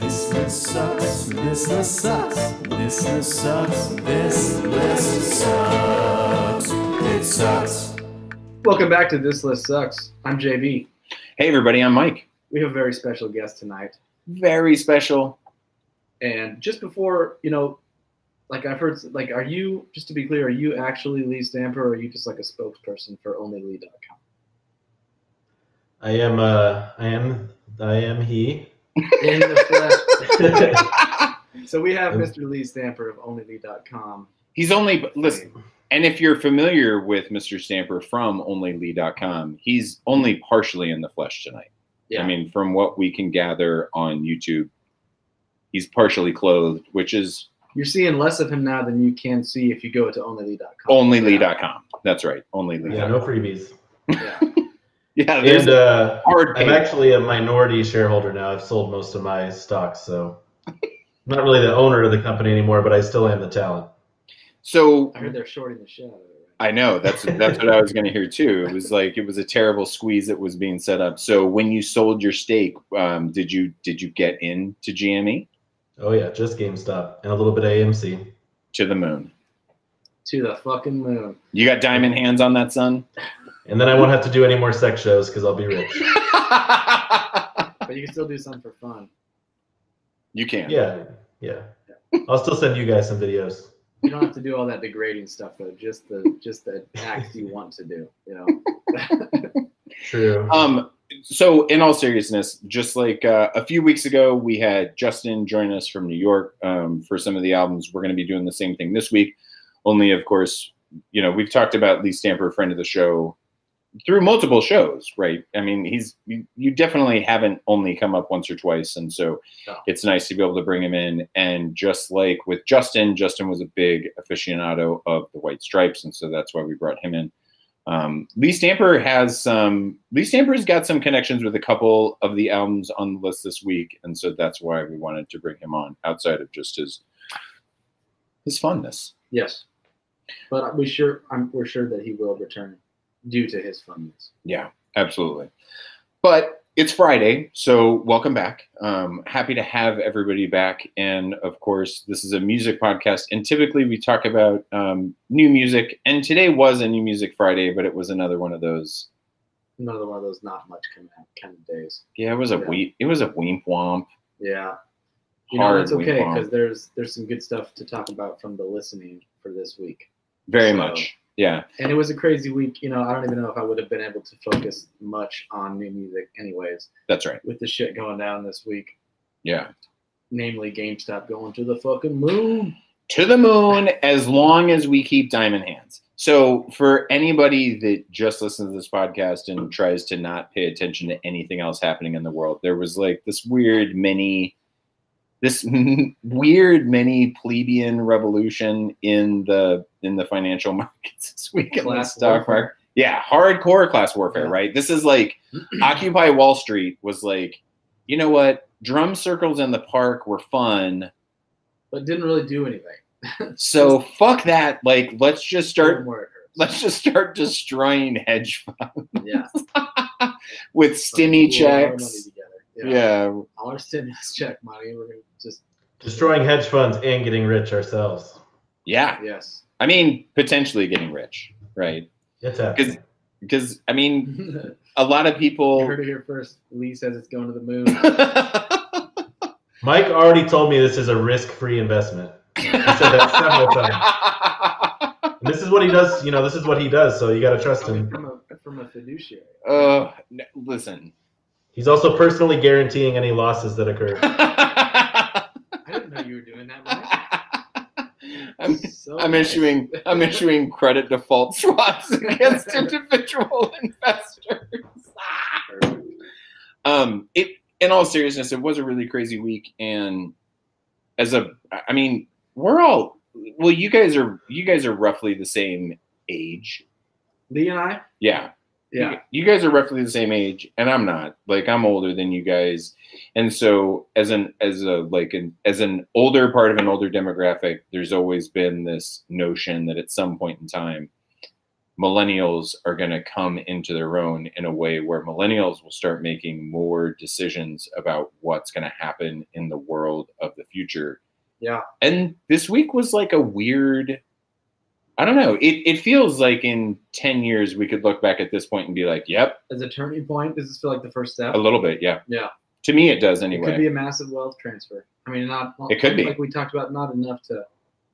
This list sucks. This list sucks. This list sucks. This list sucks. It sucks. Welcome back to This List Sucks. I'm JB. Hey, everybody, I'm Mike. We have a very special guest tonight. Very special. And just before, you know, like I've heard, like, are you, just to be clear, are you actually Lee Stamper or are you just like a spokesperson for OnlyLee.com? I am. Uh, I am. I am he. In the flesh. so we have Mr. Lee Stamper of OnlyLee.com. He's only, listen, and if you're familiar with Mr. Stamper from onlylee.com, he's only partially in the flesh tonight. Yeah. I mean, from what we can gather on YouTube, he's partially clothed, which is You're seeing less of him now than you can see if you go to OnlyLee.com. onlylee.com. That's right, Onlylee. Yeah, no freebies. Yeah. Yeah, there's And uh, hard I'm actually a minority shareholder now. I've sold most of my stocks, so I'm not really the owner of the company anymore, but I still am the talent. So I heard they're shorting the shit out of it. I know that's that's what I was going to hear too. It was like it was a terrible squeeze that was being set up. So when you sold your stake, um, did you did you get into GME Oh yeah, just GameStop and a little bit of AMC. to the moon? To the fucking moon. You got diamond hands on that, son. And then I won't have to do any more sex shows because I'll be rich. But you can still do something for fun. you can. Yeah, yeah. I'll still send you guys some videos. You don't have to do all that degrading stuff though. Just the just the acts you want to do. You know. True. Um. So, in all seriousness, just like uh, a few weeks ago, we had Justin join us from New York um, for some of the albums. We're going to be doing the same thing this week. Only, of course, you know, we've talked about Lee Stamper, friend of the show, through multiple shows, right? I mean, he's you, you definitely haven't only come up once or twice, and so No. it's nice to be able to bring him in. And just like with Justin, Justin was a big aficionado of the White Stripes, and so that's why we brought him in. Um, Lee Stamper has some. Lee Stamper's got some connections with a couple of the albums on the list this week, and so that's why we wanted to bring him on. Outside of just his his funness. yes. But we sure I'm we're sure that he will return due to his funness. Yeah, absolutely. But it's Friday, so welcome back. Um, happy to have everybody back. And of course, this is a music podcast, and typically we talk about um, new music. And today was a new music Friday, but it was another one of those. Another one of those not much coming out kind of days. Yeah, it was a Yeah. weep. It was a weep womp. Yeah. You know, it's okay because there's there's some good stuff to talk about from the listening for this week. Very So- much. Yeah. And it was a crazy week. You know, I don't even know if I would have been able to focus much on new music anyways That's right. with the shit going down this week. Yeah. Namely GameStop going to the fucking moon. to the moon as long as we keep diamond hands. So for anybody that just listens to this podcast and tries to not pay attention to anything else happening in the world, there was like this weird mini this weird mini plebeian revolution in the in the financial markets this week the Class stock market. Yeah, hardcore class warfare, Yeah. right? This is like Occupy Wall Street was like, you know what? Drum circles in the park were fun. But didn't really do anything. So fuck that. Like, let's just start. Even where it hurts. Let's just start destroying hedge funds yeah. with stimmy Pool all our money checks. together. Yeah. All our stimulus check money. We're gonna just Destroying hedge funds and getting rich ourselves. yeah, yes. I mean, potentially getting rich, right? It's happening. Because I mean, a lot of people. heard it here first. Lee says it's going to the moon. Mike already told me this is a risk-free investment. He said that several times. And this is what he does. You know, this is what he does. So you got to trust him. from a from a fiduciary. uh, n- listen. He's also personally guaranteeing any losses that occur. Didn't know you were doing that. I'm, So I'm nice. issuing I'm issuing credit default swaps against individual investors. Um it in all seriousness it was a really crazy week and as a i mean we're all well you guys are you guys are roughly the same age Lee and I. yeah Yeah. you, you guys are roughly the same age and i'm not like i'm older than you guys and so as an as a like an as an older part of an older demographic there's always been this notion that at some point in time millennials are going to come into their own in a way where millennials will start making more decisions about what's going to happen in the world of the future. Yeah. And this week was like a weird I don't know. It it feels like in 10 years we could look back at this point and be like, "Yep, As a turning point, does this feel like the first step? a little bit, yeah." Yeah. To me it does anyway. It could be a massive wealth transfer. I mean, not It could be. like we talked about, not enough to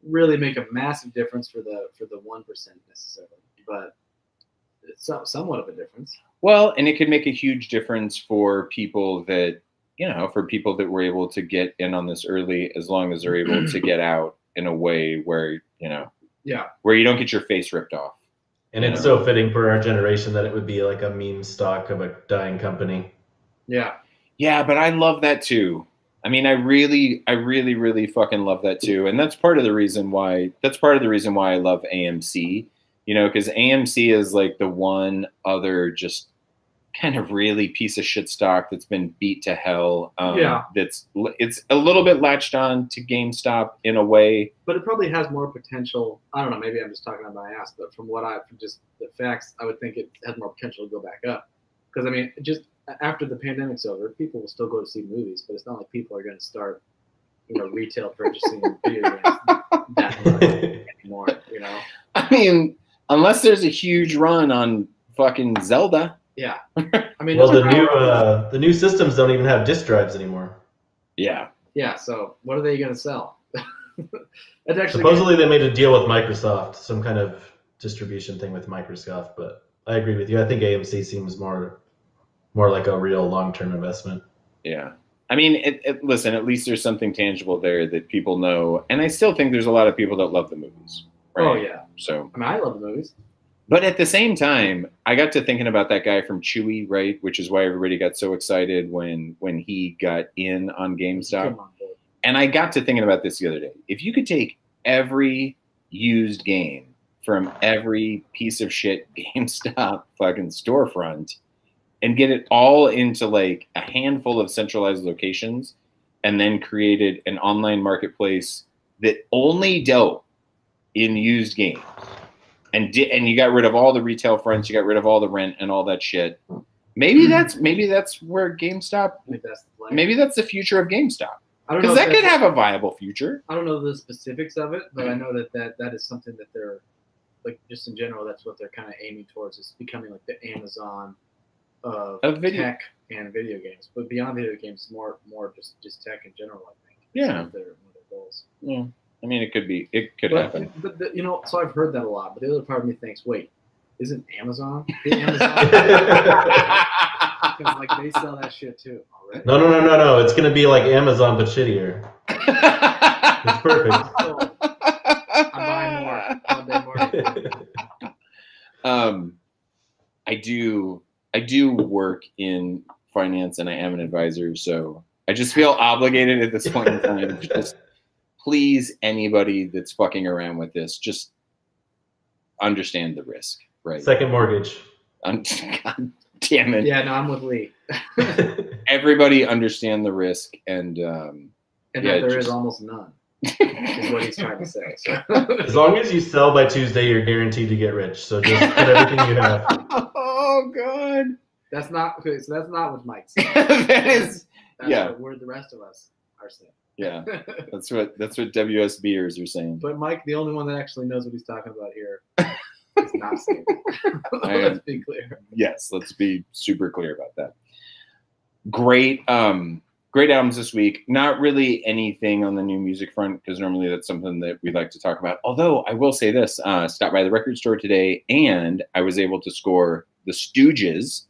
really make a massive difference for the for the one percent necessarily, but it's somewhat of a difference. Well, and it could make a huge difference for people that, you know, for people that were able to get in on this early, as long as they're able to get out in a way where, you know, Yeah, where you don't get your face ripped off. And it's so fitting for our generation that it would be like a meme stock of a dying company. yeah, Yeah, but I love that too. I mean, I really, I really, really fucking love that too. And that's part of the reason why, that's part of the reason why I love AMC, you know, because AMC is like the one other just kind of really piece of shit stock that's been beat to hell. Um, Yeah. That's, it's a little bit latched on to GameStop in a way. but it probably has more potential. I don't know. Maybe I'm just talking out my ass, but from what I from just the facts, I would think it has more potential to go back up. Because I mean, just after the pandemic's over, people will still go to see movies, but it's not like people are going to start, you know, retail purchasing video that much anymore. You know? I mean, unless there's a huge run on fucking Zelda. Yeah. I mean, well, the new uh, the new systems don't even have disk drives anymore. Yeah. yeah. So what are they going to sell? That's actually Supposedly they made a deal with Microsoft, some kind of distribution thing with Microsoft. But I agree with you. I think AMC seems more more like a real long term investment. Yeah. I mean, it, it, listen, at least there's something tangible there that people know. And I still think there's a lot of people that love the movies. Oh yeah. So, I mean, I love the movies. But at the same time, I got to thinking about that guy from Chewy, right? Which is why everybody got so excited when when he got in on GameStop. On. And I got to thinking about this the other day. If you could take every used game from every piece of shit GameStop fucking storefront and get it all into like a handful of centralized locations and then created an online marketplace that only dealt in used games and di- and you got rid of all the retail fronts, you got rid of all the rent and all that shit. Maybe hmm. that's maybe that's where GameStop I think that's the plan. maybe that's the future of GameStop. I don't know. Because that could have a viable future. I don't know the specifics of it, but I hmm. know that that, that is something that they're like just in general. That's what they're kind of aiming towards is becoming like the Amazon of Of video- tech and video games. But beyond video games, more more just just tech in general. I think. Yeah. their, their goals. Yeah. I mean, it could be. It could But, happen. but the, you know, so I've heard that a lot. But the other part of me thinks, wait, isn't Amazon? Amazon? Because like they sell that shit too already. No, no, no, no, no. It's gonna be like Amazon but shittier. It's perfect. So I'm buying more. All day more. um, I do. I do work in finance, and I am an advisor. So I just feel obligated at this point in time. to Just please, anybody that's fucking around with this, just understand the risk, right? Second mortgage. Un- God damn it! Yeah, no, I'm with Lee. Everybody understand the risk, and um, And Yeah, that there is just- almost none. is what he's trying to say. So. As long as you sell by Tuesday, you're guaranteed to get rich. So just put everything you have. oh god, that's not okay. So that's not what Mike said. that is That's yeah. what we're the rest of us are saying. Yeah. That's what that's what WSBers are saying. But Mike, the only one that actually knows what he's talking about here, is not am- Let's be clear. yes, let's be super clear about that. Great, um, great albums this week. Not really anything on the new music front because normally that's something that we like to talk about. Although I will say this: uh, stopped by the record store today, and I was able to score the Stooges.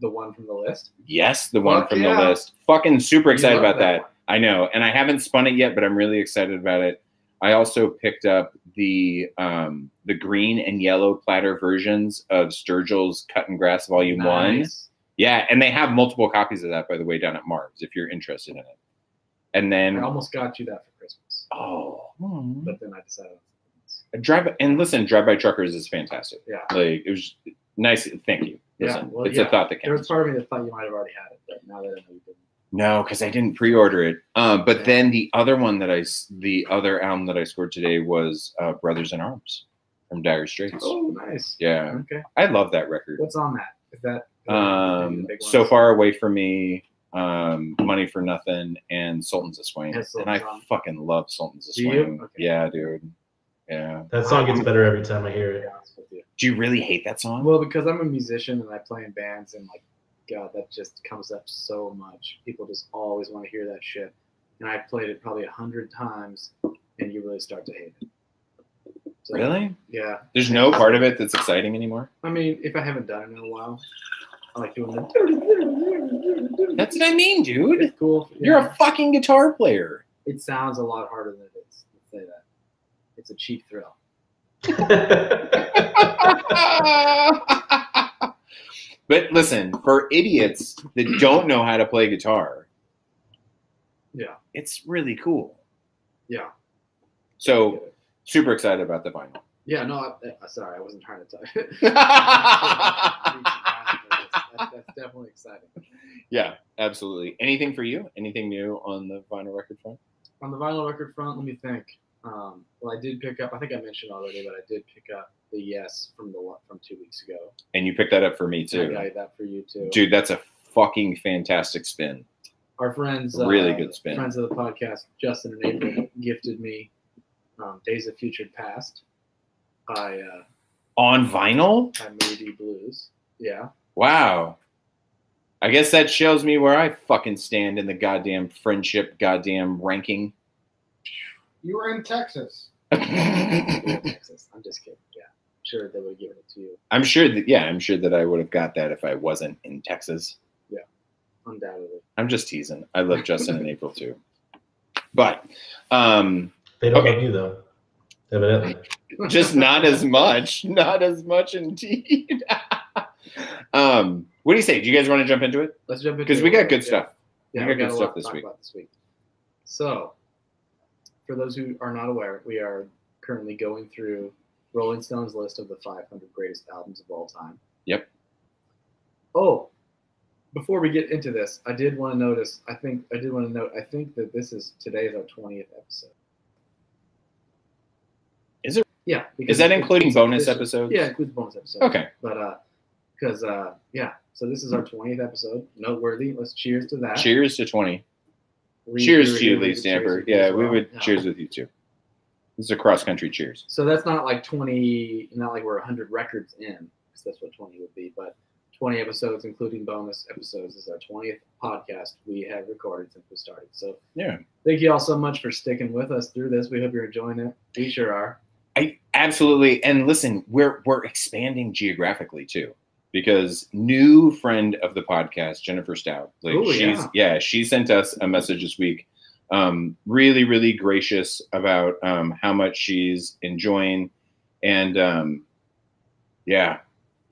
The one from the list. Yes, the one Fuck from yeah. the list. Fucking super excited about that. one. I know, and I haven't spun it yet, but I'm really excited about it. I also picked up the um, the green and yellow platter versions of Sturgill's Cuttin' Grass Volume One. Nice. Yeah, and they have multiple copies of that, by the way, down at Mars if you're interested in it. And then I almost got you that for Christmas, oh, but then I decided. drive and listen, Drive by Truckers is fantastic. Yeah. Like it was nice. Thank you. Yeah, well, it's yeah. a thought that There was counts. part of me that thought you might have already had it, but now that I know you didn't. No, because I didn't pre-order it. Um, but then the other one that I, the other album that I scored today was uh, Brothers in Arms. from Dire Straits. Oh, nice. Yeah, Okay. I love that record. What's on that? Is that is that Um, so far away from me, um, Money for Nothing, and Sultans of Swing. Has and I on. fucking love Sultans of Do you? Swing. Okay. Yeah, dude. Yeah. That song gets better every time I hear it. be honest with you. Do you really hate that song? Well, because I'm a musician and I play in bands, and like, God, that just comes up so much. People just always want to hear that shit, and I've played it probably a hundred times, and you really start to hate it. So, really? Yeah. There's no part of it that's exciting anymore. I mean, if I haven't done it in a while, I like doing that. That's what I mean, dude. It's cool. You're yeah. a fucking guitar player. It sounds a lot harder than it is. Let's say that. It's a cheap thrill. but listen, for idiots that don't know how to play guitar, Yeah. it's really cool. Yeah. So super excited about the vinyl. Yeah. No. I, sorry, I wasn't trying to tell you. that's, that's definitely exciting. yeah, absolutely. Anything for you? Anything new on the vinyl record front? On the vinyl record front, let me think. Um, well, I did pick up. I think I mentioned already, but I did pick up the Yes from the from two weeks ago. And you picked that up for me I too. got that for you too. Dude, that's a fucking fantastic spin. Our friends, Really uh, good spin. Friends of the podcast, Justin and April, gifted me um, "Days of Future Passed" by uh, On vinyl? by Moody Blues. Yeah, Wow. I guess that shows me where I fucking stand in the goddamn friendship goddamn ranking. You were in Texas. Texas. I'm just kidding. Yeah, sure they would have given it to you, I'm sure that yeah, I'm sure that I would have got that if I wasn't in Texas. Yeah, undoubtedly. I'm just teasing. I love Justin and April too. But um They don't Okay. love you though, evidently. just not as much. Not as much indeed. um what do you say? Do you guys want to jump into it? Let's jump into Because we got good Yeah. stuff. Yeah, We got we got good a stuff to this talk week. about this week. So, for those who are not aware, we are currently going through Rolling Stone's list of the 500 greatest albums of all time. Yep. Oh, before we get into this, I did want to notice. I think I did want to note. I think that this is today is our 20th episode. Is it? Yeah. Is that including bonus episodes? Yeah, it includes bonus episodes. Okay. But uh, because uh, yeah, so this is our 20th episode. Noteworthy. Let's cheers to that. Cheers to 20. Reed, cheers to you, Lee Stamper. Yeah, we would cheers with you too. This is a cross country cheers. So that's not like 20, not like we're 100 records in, because that's what 20 would be, but 20 episodes, including bonus episodes, is our 20th podcast we have recorded since we started. So Yeah. thank you all so much for sticking with us through this. We hope you're enjoying it. We sure are. I absolutely and listen, we're we're expanding geographically too. Because new friend of the podcast, Jennifer Stout, like Ooh, she's yeah. she sent us a message this week. Um, really, really gracious about um, how much she's enjoying, and um, yeah,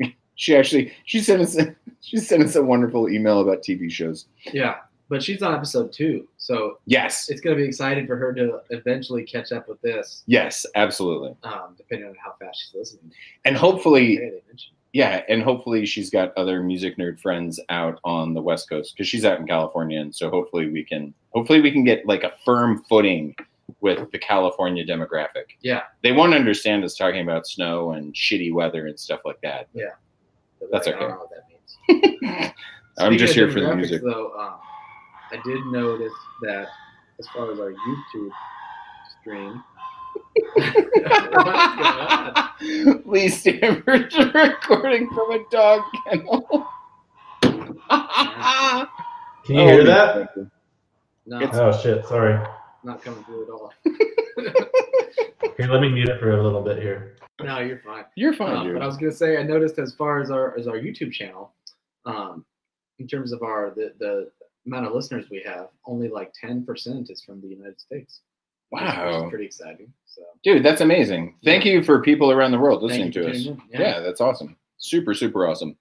she actually she sent us she sent us a wonderful email about TV shows. Yeah. But she's on episode two. So Yes, it's going to be exciting for her to eventually catch up with this, yes, absolutely, um, depending on how fast she's listening. and hopefully Hey, they mentioned. Yeah, and hopefully she's got other music nerd friends out on the West Coast because she's out in California, and so hopefully we can hopefully we can get like a firm footing with the California demographic. Yeah. They won't understand us talking about snow and shitty weather and stuff like that. Yeah, That's okay. I don't know what that means. I'm just here for the music. Though, um, I did notice that as far as our YouTube stream, what's going on? Lee Stamper's recording from a dog kennel. Can you hear that? No, It's- Oh shit! Sorry. not coming through at all. Here, let me mute it for a little bit here. no, you're fine. You're fine, Um, dude. but I was gonna say, I noticed as far as our as our YouTube channel, um, in terms of our the the amount of listeners we have, only like ten percent is from the United States. which which Wow. is pretty exciting. So Dude, that's amazing. Thank you for people around the world listening to us. in. Yeah. that's awesome. Super, super awesome.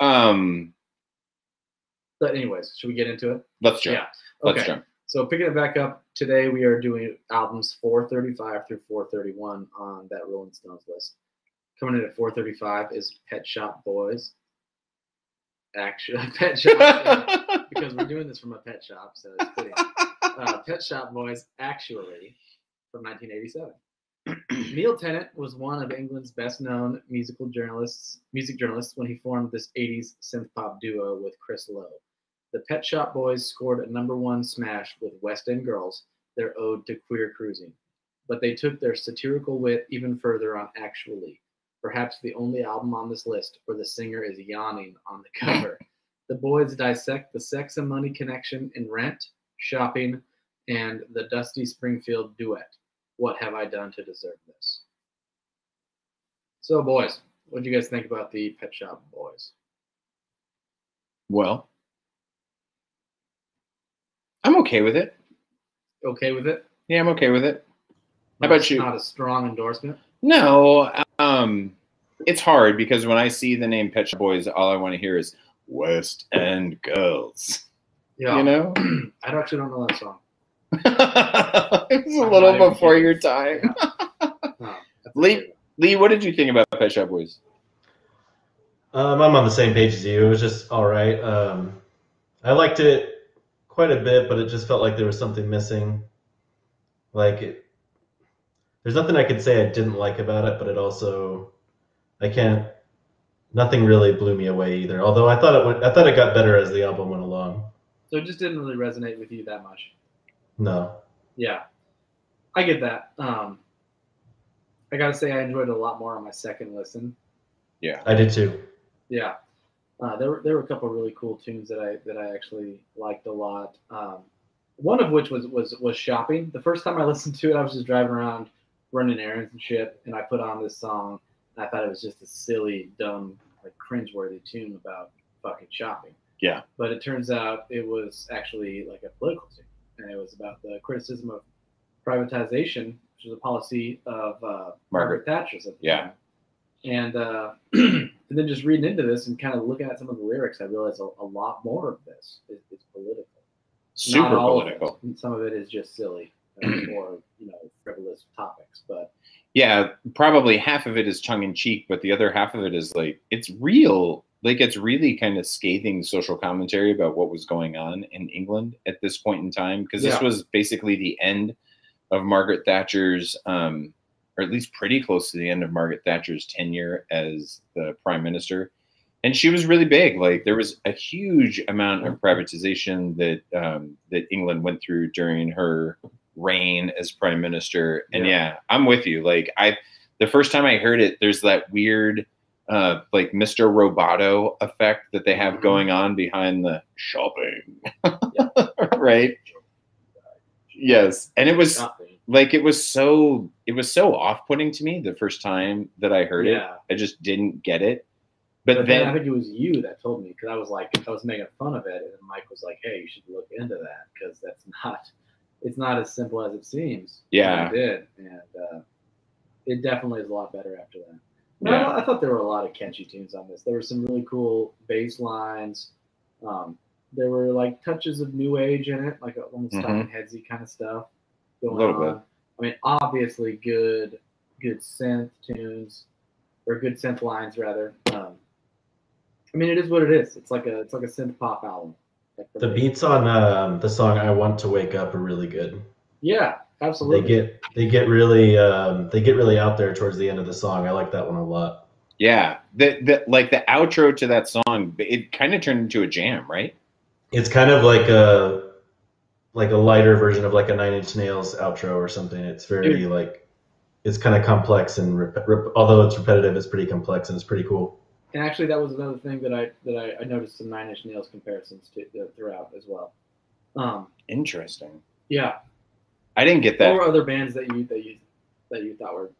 Um, But anyways, should we get into it? let's jump. Yeah. Let's Okay. jump. So picking it back up today, we are doing albums 435 through 431 on that Rolling Stones list. Coming in at 435 is Pet Shop Boys. Actually, Pet Shop because we're doing this from a pet shop, so it's fitting. Uh, pet Shop Boys, actually, from 1987. Neil Tennant was one of England's best-known musical journalists, music journalists, when he formed this '80s synth pop duo with Chris Lowe. The Pet Shop Boys scored a number one smash with West End Girls, their ode to queer cruising. But they took their satirical wit even further on Actually, perhaps the only album on this list where the singer is yawning on the cover. The boys dissect the sex and money connection in Rent, Shopping, and the Dusty Springfield duet. What have I done to deserve this? So, boys, what do you guys think about the Pet Shop Boys? Well, I'm okay with it. Okay with it? Yeah, I'm okay with it. How about you? Not a strong endorsement. No, um, it's hard because when I see the name Pet Shop Boys, all I want to hear is West End Girls. Yeah, You know, I actually don't know that song. it was a I'm little before kidding. your time. No, that's Lee- Lee, what did you think about Pet Shop Boys? Um, I'm on the same page as you. It was just all right. Um, I liked it quite a bit, but it just felt like there was something missing. Like, it, there's nothing I could say I didn't like about it, but it also, I can't. Nothing really blew me away either. Although I thought it went, I thought it got better as the album went along. So it just didn't really resonate with you that much. No, Yeah, I get that. Um, I gotta say, I enjoyed it a lot more on my second listen. Yeah. I did too. Yeah, uh, there were there were a couple of really cool tunes that I that I actually liked a lot. Um, one of which was was was shopping. The first time I listened to it, I was just driving around running errands and shit, and I put on this song. And I thought it was just a silly, dumb, like cringeworthy tune about fucking shopping. Yeah. But it turns out it was actually like a political tune, and it was about the criticism of privatization, which was a policy of uh, Margaret Thatcher's at the Yeah. time. And uh, and then just reading into this and kind of looking at some of the lyrics, I realized a, a lot more of this is, is political. Super all of it. political. And Some of it is just silly or you know frivolous topics. But Yeah, probably half of it is tongue in cheek, but the other half of it is like it's real. Like it's really kind of scathing social commentary about what was going on in England at this point in time, because this Yeah. was basically the end of Margaret Thatcher's, um, or at least pretty close to the end of Margaret Thatcher's tenure as the prime minister. And she was really big. Like there was a huge amount of privatization that um, that England went through during her reign as prime minister. And Yeah. yeah, I'm with you. Like I, the first time I heard it, there's that weird, uh, like Mr. Roboto effect that they have Mhm. going on behind the shopping, right? Yes, and it was like it was so it was so off-putting to me the first time that I heard Yeah. it. I just didn't get it. But, But then I think it was you that told me because I was like I was making fun of it, and Mike was like, "Hey, you should look into that because that's not it's not as simple as it seems." And Yeah. I did, and uh, it definitely is a lot better after that. No, Yeah. I, I thought there were a lot of catchy tunes on this. There were some really cool bass lines. Um, there were like touches of new age in it, like a, almost Mhm. Talking Headsy kind of stuff going Little on. bit. I mean, obviously good, good synth tunes or good synth lines rather. Um, I mean, it is what it is. It's like a it's like a synth pop album. Like The beats on um, the song "I Want to Wake Up" are really good. Yeah, They absolutely. get they get really um, they get really out there towards the end of the song. I like that one a lot. yeah, the, the like the outro to that song, it kind of turned into a jam, right? It's kind of like a like a lighter version of like a Nine Inch Nails outro or something. It's very like it's kind of complex and rep- rep- although it's repetitive, it's pretty complex and it's pretty cool. and actually, that was another thing that I that I, I noticed some Nine Inch Nails comparisons to uh, throughout as well. Um, Interesting. yeah, I didn't get that. or other bands that you that you that you thought were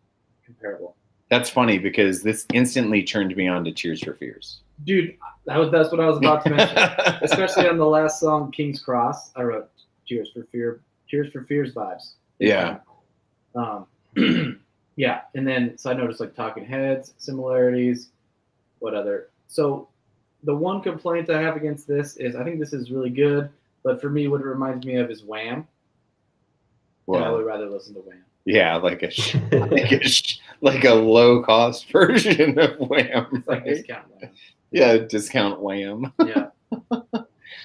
comparable. That's funny because this instantly turned me on to Tears for Fears. Dude, that was that's what I was about to mention. Especially on the last song, King's Cross. I wrote Tears for Fear, Tears for Fears vibes. Yeah. Um, yeah, and then so I noticed like Talking Heads similarities. What other? So the one complaint I have against this is I think this is really good, but for me, what it reminds me of is Wham. And I would rather listen to Wham. yeah, like a like a, like a low cost version of Wham. It's like discount Wham. Yeah, discount Wham. Yeah,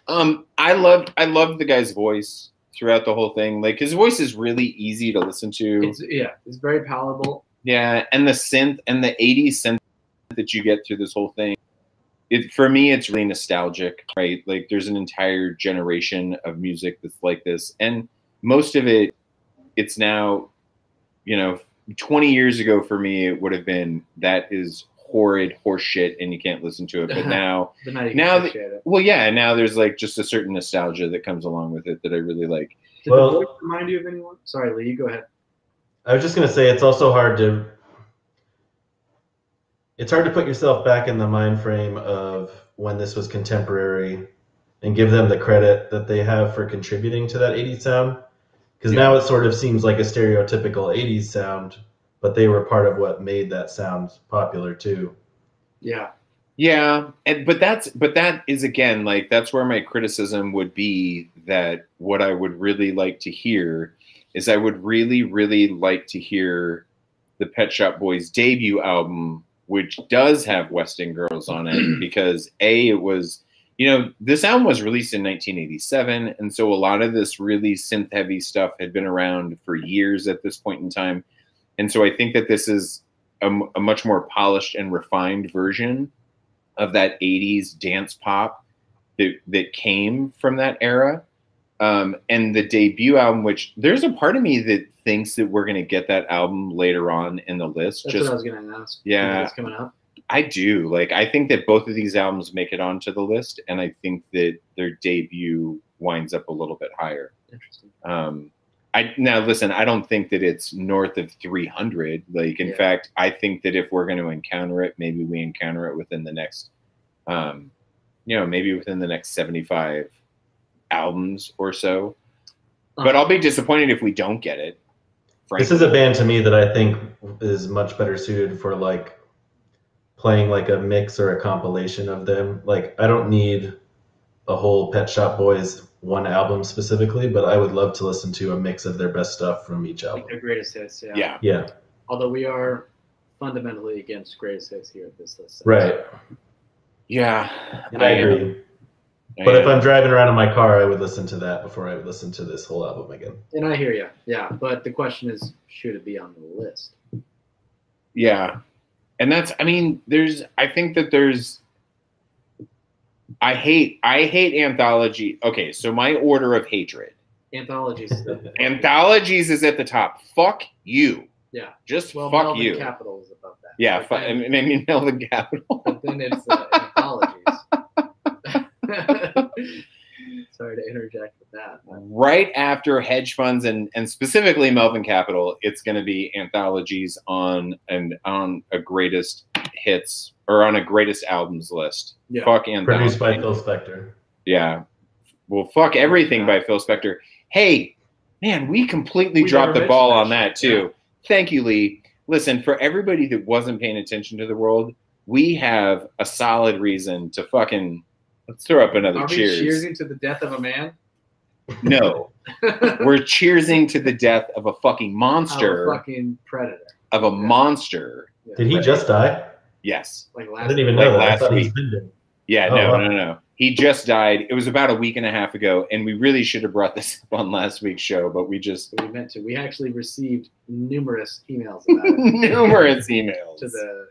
Um, I loved I loved the guy's voice. throughout the whole thing. Like his voice is really easy to listen to. It's yeah, it's very palatable. Yeah, and the synth and the 80s synth that you get through this whole thing. It for me it's really nostalgic, right? Like there's an entire generation of music that's like this and most of it it's now you know 20 years ago for me it would have been that is horrid horse shit and you can't listen to it. But now But now Now that- it. well yeah, now there's like just a certain nostalgia that comes along with it that I really like. Did Well- the voice remind you of anyone? Sorry, Lee, you go ahead. I was just gonna say it's also hard to it's hard to put yourself back in the mind frame of when this was contemporary and give them the credit that they have for contributing to that 80s sound because now it sort of seems like a stereotypical 80s sound but they were part of what made that sound popular too Yeah. Yeah, and but that's but that is again like that's where my criticism would be that what I would really like to hear is I would really really like to hear the Pet Shop Boys debut album which does have West End Girls on it because a it was you know this album was released in 1987 and so a lot of this really synth heavy stuff had been around for years at this point in time and so I think that this is a much more polished and refined version of that 80s dance pop that, that came from that era. Um, and the debut album, which there's a part of me that thinks that we're going to get that album later on in the list. That's Just what I was gonna ask. Yeah. It's coming up. I do. Like I think that both of these albums make it onto the list, and I think that their debut winds up a little bit higher. Interesting. Um, I now listen. I don't think that it's north of 300. Like in Yeah. fact, I think that if we're going to encounter it, maybe we encounter it within the next, um, you know, maybe within the next 75 albums or so. But I'll be disappointed if we don't get it. this is a band to me that i think is much better suited for like playing like a mix or a compilation of them like i don't need a whole pet shop boys one album specifically but i would love to listen to a mix of their best stuff from each Like album their greatest hits. Yeah. yeah. yeah Although we are fundamentally against greatest hits here at this list. right Yeah. and i am. agree I but if am. i'm driving around in my car i would listen to that before i would listen to this whole album again And I hear you. Yeah. But the question is, should it be on the list? Yeah. And that's I mean, there's I think that there's I hate I hate anthology. Okay, so my order of hatred. Anthologies. Anthologies is at the top. Fuck you. Yeah. Just Well, fuck Melvin you. Capital is above that. yeah, Like, fu- then- I mean, I mean Melvin Capital. but then it's uh, anthologies. Sorry to interject with that. right after hedge funds and and specifically Melvin Capital, it's going to be anthologies on and on a greatest hits or on a greatest albums list. Yeah. Fuck anthologies. produced by phil spector Yeah. Well, fuck everything by Phil Spector. Hey, man, we completely We dropped the ball mentioned on that that shit, too. Thank you, Lee. Listen, for everybody that wasn't paying attention to the world, we have a solid reason to fucking let's throw up another Are we cheers. cheersing to the death of a man? No, we're cheersing to the death of a fucking monster, Our fucking predator. of a monster. Yeah. did he just die Yes. Like last i last didn't even Like know that i last thought he's week. been dead Yeah, Oh, no, wow. no, no. He just died. It was about a week and a half ago, and we really should have brought this up on last week's show, but we just we meant to. We actually received numerous emails about it numerous emails. to the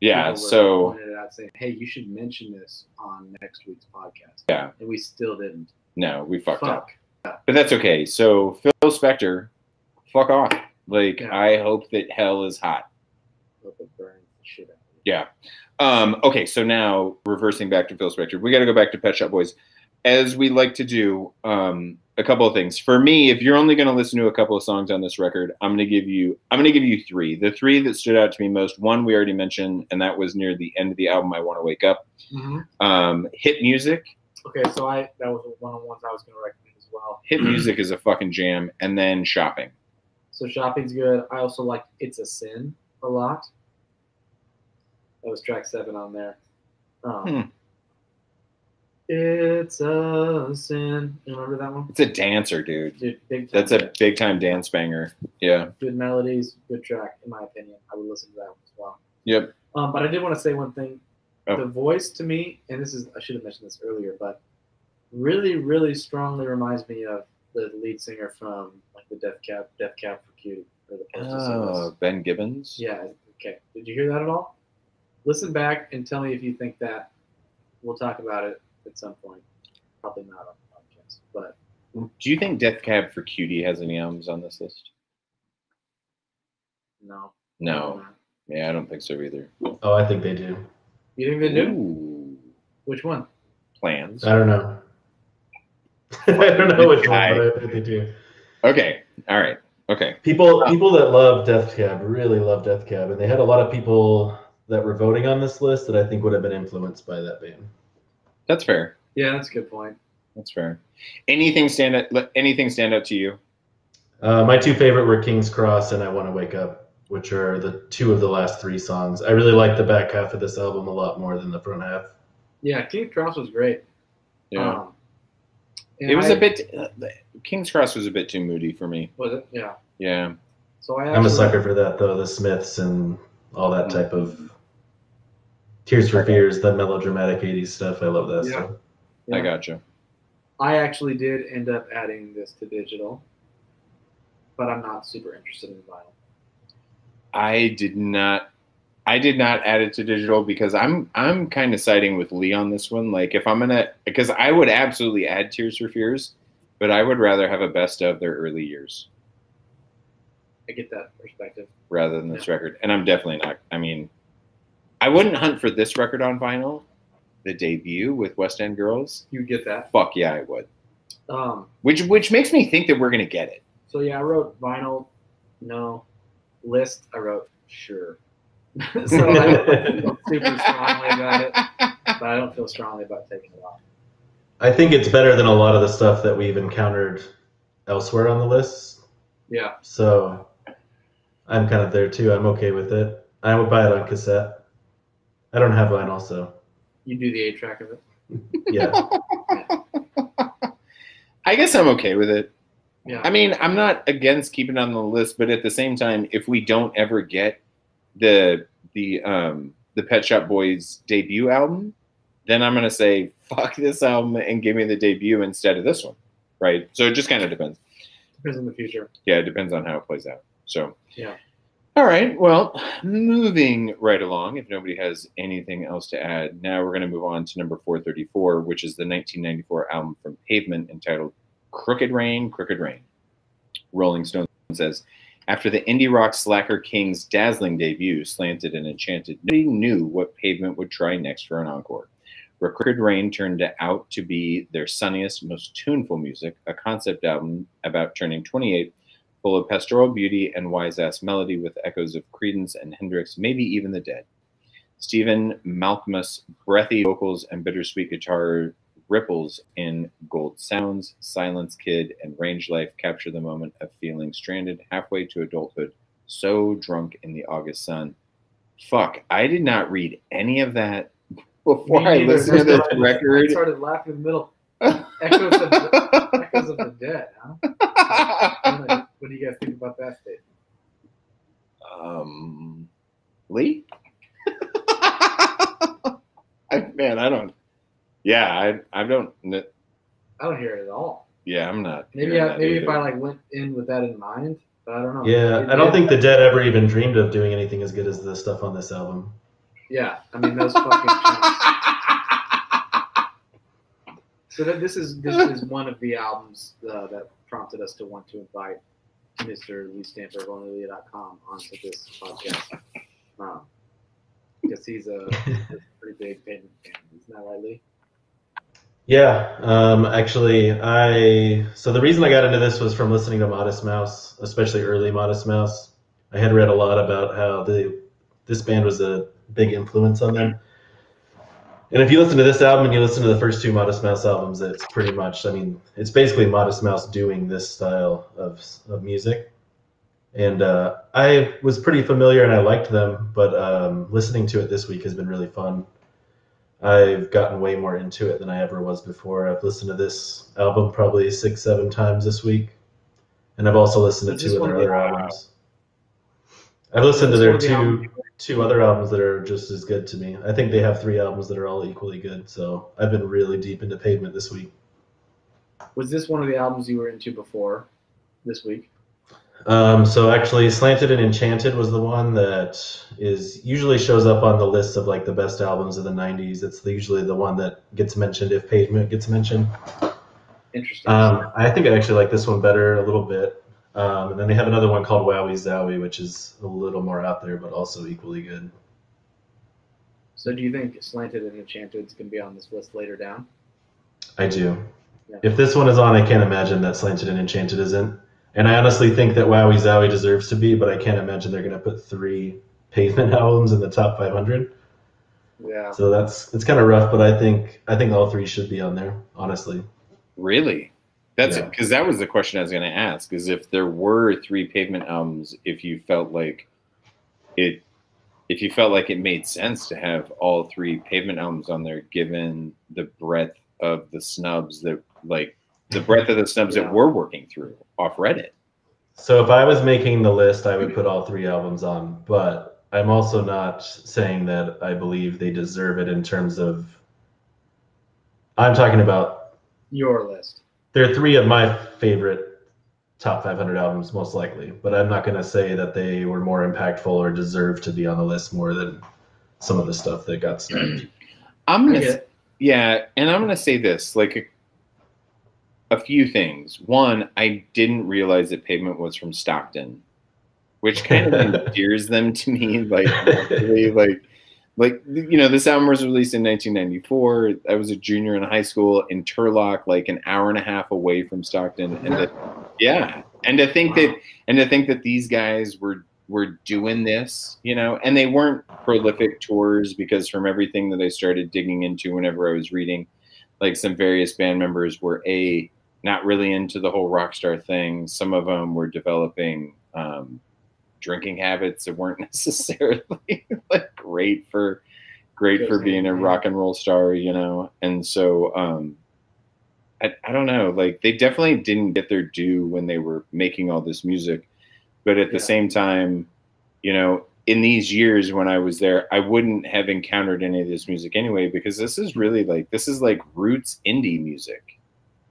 yeah, so pointed it out saying, "Hey, you should mention this on next week's podcast." Yeah. and we still didn't. no, we fucked up. Fuck. But that's okay. So Phil Spector, fuck off. Like Yeah. I hope that hell is hot. Hope it burns the shit out. Yeah. Um, okay, so now reversing back to Phil Spector, we got to go back to Pet Shop Boys, as we like to do. Um, a couple of things for me. If you're only going to listen to a couple of songs on this record, I'm going to give you. I'm going to give you three. The three that stood out to me most. One we already mentioned, and that was near the end of the album. I want to wake up. Um, hit music. Okay, so I that was one of the ones I was going to recommend as well. Hit music is a fucking jam, and then shopping. So shopping's good. I also like "It's a Sin" a lot. That was track seven on there. Um, Hmm. It's a sin. You remember that one? It's a dancer, dude. Dude, That's a big time dance banger. Yeah. good melodies, good track, in my opinion. I would listen to that one as well. Yep. Um, but I did want to say one thing. Oh. The voice to me, and this is I should have mentioned this earlier, but really, really strongly reminds me of the lead singer from like the Death Cab, Death Cab for Cutie, or the Postal Service. Oh, Ben Gibbons. Yeah. Okay. Did you hear that at all? Listen back and tell me if you think that. We'll talk about it at some point. Probably not on the podcast, but Do you think Death Cab for Cutie has any albums on this list? no. No. Yeah, I don't think so either. Oh, I think they do. You think they do? Ooh. Which one? Plans. I don't know. I don't know which one, but I think they do. Okay. All right. Okay. People people that love Death Cab really love Death Cab, and they had a lot of people that were voting on this list that I think would have been influenced by that band. That's fair. Yeah, that's a good point. That's fair. Anything stand out? Anything stand out to you? Uh, my two favorite were King's Cross and I Want to Wake Up, which are the two of the last three songs. I really like the back half of this album a lot more than the front half. Yeah, King's Cross was great. Yeah. Um, and it was I- a bit. Uh, King's Cross was a bit too moody for me. Was it? Yeah. Yeah. So I. I'm a sucker for that though, the Smiths and all that type of Tears for Fears, the melodramatic 80s stuff. I love that Yeah. stuff. I Yeah. gotcha. I actually did end up adding this to digital, but I'm not super interested in vinyl. I did not. I did not add it to digital because I'm I'm kind of siding with Lee on this one. Like if I'm gonna, because I would absolutely add Tears for Fears, but I would rather have a best of their early years I get that perspective. rather than this record. And I'm definitely not. I mean, I wouldn't hunt for this record on vinyl, the debut with West End Girls. You get that. Fuck yeah, I would. Um. Which which makes me think that we're gonna get it. So yeah, I wrote vinyl. No. List. I wrote sure. so I don't feel super strongly about it, but I don't feel strongly about taking it off. I think it's better than a lot of the stuff that we've encountered elsewhere on the list. Yeah. So I'm kind of there too. I'm okay with it. I would buy it on cassette. I don't have vinyl, so You do the eight track of it. yeah. I guess I'm okay with it. Yeah. I mean, I'm not against keeping it on the list, but at the same time, if we don't ever get the the um the Pet Shop Boys debut album, then I'm gonna say fuck this album and give me the debut instead of this one, right? So it just kind of depends. Depends on the future. Yeah, it depends on how it plays out. So Yeah. All right. Well, moving right along. If nobody has anything else to add, now we're going to move on to number 434, which is the 1994 album from Pavement entitled "Crooked Rain, Crooked Rain." Rolling Stone says, after the indie rock slacker King's dazzling debut, Slanted and Enchanted, nobody knew what Pavement would try next for an encore. Crooked Rain turned out to be their sunniest, most tuneful music, a concept album about turning 28, full of pastoral beauty and wise ass melody with echoes of Creedence and Hendrix, maybe even the Dead. Stephen Malkmus' breathy vocals and bittersweet guitar ripples in Gold Soundz, Silence Kit, and Range Life capture the moment of feeling stranded halfway to adulthood, so drunk in the August sun. Fuck, I did not read any of that before Me I neither. listened to this That's why I started laughing in the middle. Echoes of the, echoes of the dead, huh? What do- you guys think about that statement? Um, Lee? I, man, I don't. Yeah, I I don't. kn- I don't hear it at all. Yeah, I'm not. Maybe I, that maybe if. I like went in with that in mind, but I don't know. Yeah, It- I don't it- think the Dead ever even dreamed of doing anything as good as the stuff on this album. Yeah, I mean those fucking. chunks. So that this is this is one of the albums uh, that prompted us to want to invite Mr. Lee Stamper of OnlyLee.com onto this podcast. Um, because he's a, a pretty big Pavement fan. Isn't that right, Lee? Yeah, um, actually, I so the reason I got into this was from listening to Modest Mouse, especially early Modest Mouse. I had read a lot about how the this band was a big influence on them. And if you listen to this album and you listen to the first two Modest Mouse albums, it's pretty much, I mean, it's basically Modest Mouse doing this style of, of music. And uh, I was pretty familiar and I liked them, but um, listening to it this week has been really fun. I've gotten way more into it than I ever was before. I've listened to this album probably six, seven times this week, and I've also listened to two of their other albums. I've listened to their one of the two two other albums that are just as good to me. I think they have three albums that are all equally good. So I've been really deep into Pavement this week. Was this one of the albums you were into before this week? Um, so actually, Slanted and Enchanted was the one that is usually shows up on the list of like the best albums of the '90s. It's usually the one that gets mentioned if Pavement gets mentioned. Interesting. Um, I think I actually like this one better a little bit. Um, and then they have another one called Wowie Zowie, which is a little more out there, but also equally good. so do you think Slanted and Enchanted is going to be on this list later down? I do. Yeah. If this one is on, I can't imagine that Slanted and Enchanted isn't. And I honestly think that Wowie Zowie deserves to be, but I can't imagine they're going to put three Pavement albums in the top 500. Yeah. So that's it's kind of rough, but I think I think all three should be on there. Honestly, Really? That's Yeah. because that was the question I was going to ask. Is if there were three Pavement albums, if you felt like it, if you felt like it made sense to have all three Pavement albums on there, given the breadth of the snubs that, like, the breadth of the snubs Yeah. that we're working through off Reddit. so if I was making the list, I would put all three albums on. But I'm also not saying that I believe they deserve it in terms of. I'm talking about Your list. They're three of my favorite top 500 albums, most likely. But I'm not going to say that they were more impactful or deserve to be on the list more than some of the stuff that got snubbed. I'm I gonna, s- yeah, and I'm gonna say this, like a, a few things. One, I didn't realize that Pavement was from Stockton, which kind of endears them to me. Like, really, like, like you know, this album was released in 1994. I was a junior in high school in Turlock, like an hour and a half away from Stockton, and to, yeah, and to think that, and to think that these guys were were doing this, you know, and they weren't prolific tours because from everything that I started digging into whenever I was reading, like some various band members were a not really into the whole rock star thing. Some of them were developing um, drinking habits that weren't necessarily like great for great for being a rock and roll star, you know. And so um, I, I don't know, like they definitely didn't get their due when they were making all this music. But at the same time, you know, in these years when I was there, I wouldn't have encountered any of this music anyway, because this is really like this is like roots indie music,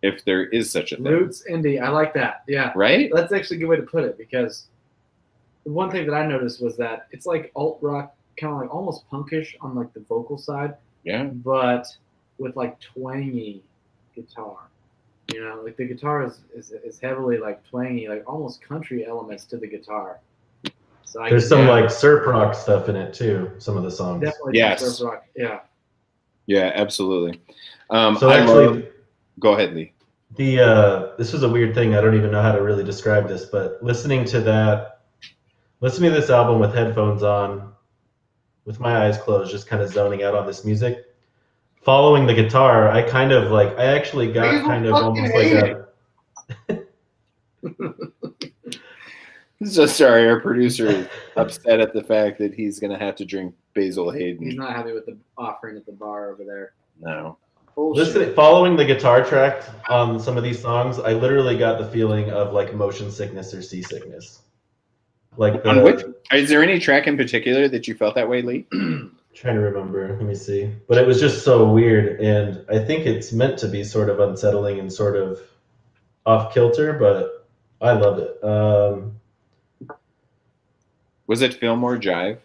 if there is such a thing. Roots indie. I like that. Yeah. Right? That's actually a good way to put it because one thing that I noticed was that it's like alt rock, kind of like almost punkish on like the vocal side, Yeah. but with like twangy guitar. You know, like the guitar is, is, is heavily like twangy, like almost country elements to the guitar. So I There's some Yeah. like surf rock stuff in it too. Some of the songs. definitely Yes. surf rock. Yeah. Yeah, absolutely. Um, So I actually, love- go ahead, Lee. the uh, this was a weird thing. I don't even know how to really describe this, but listening to that, listening to this album with headphones on, with my eyes closed, just kind of zoning out on this music. Following the guitar, I kind of like. I actually got Basil kind of almost like hated a. So sorry, our producer is upset at the fact that he's gonna have to drink Basil Hayden. He's not happy with the offering at the bar over there. No. Bullshit. Listening, following the guitar track on some of these songs, I literally got the feeling of like motion sickness or seasickness. Like the, On which is there any track in particular that you felt that way, Lee? trying to remember. Let me see. But it was just so weird, and I think it's meant to be sort of unsettling and sort of off kilter, but I love it. Um, Was it Fillmore Jive?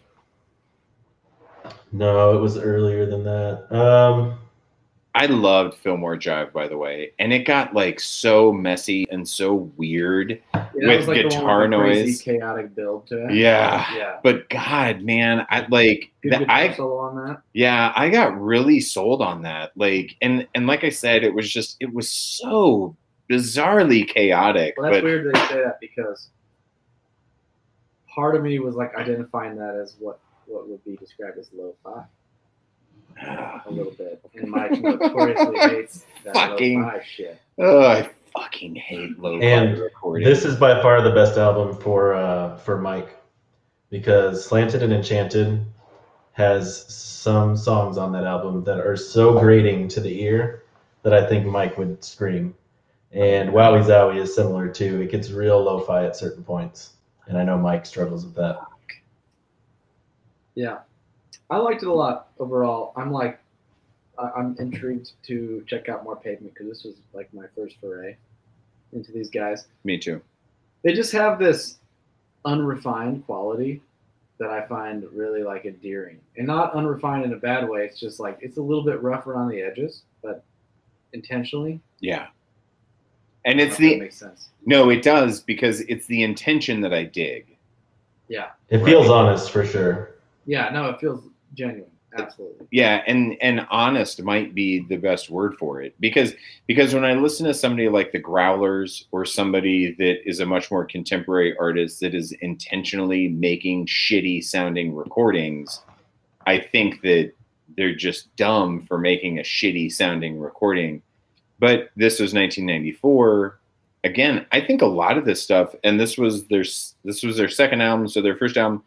no, it was earlier than that. Um, I loved Fillmore Jive, by the way, and it got like so messy and so weird. With like guitar with the crazy, noise. chaotic build to it. Yeah. Yeah. But God, man, I like that. I solo on that. yeah, I got really sold on that. Like, and and like I said, it was just it was so bizarrely chaotic. Well, that's but weird that you say that because part of me was like identifying that as what what would be described as lo-fi a little bit, and Mike notoriously hates that Fucking- lo-fi shit. oh, I fucking hate low And recording. this is by far the best album for uh, for Mike because Slanted and Enchanted has some songs on that album that are so grating to the ear that I think Mike would scream. And Wowie Zowie is similar too. It gets real lo-fi at certain points, and I know Mike struggles with that. Yeah, I liked it a lot overall. I'm like, I, I'm intrigued to check out more Pavement because this was like my first foray into these guys. Me too. They just have this unrefined quality that I find really like endearing, and not unrefined in a bad way. It's just like it's a little bit rough around the edges, but intentionally. Yeah. And it's don't know if the that makes sense. no, it does because it's the intention that I dig. Yeah, It feels honest for sure. yeah. No, it feels genuine. Absolutely. Yeah, and and honest might be the best word for it because because when I listen to somebody like the Growlers or somebody that is a much more contemporary artist that is intentionally making shitty sounding recordings, I think that they're just dumb for making a shitty sounding recording. But this was 1994. Again, I think a lot of this stuff, and this was their this was their second album, so their first album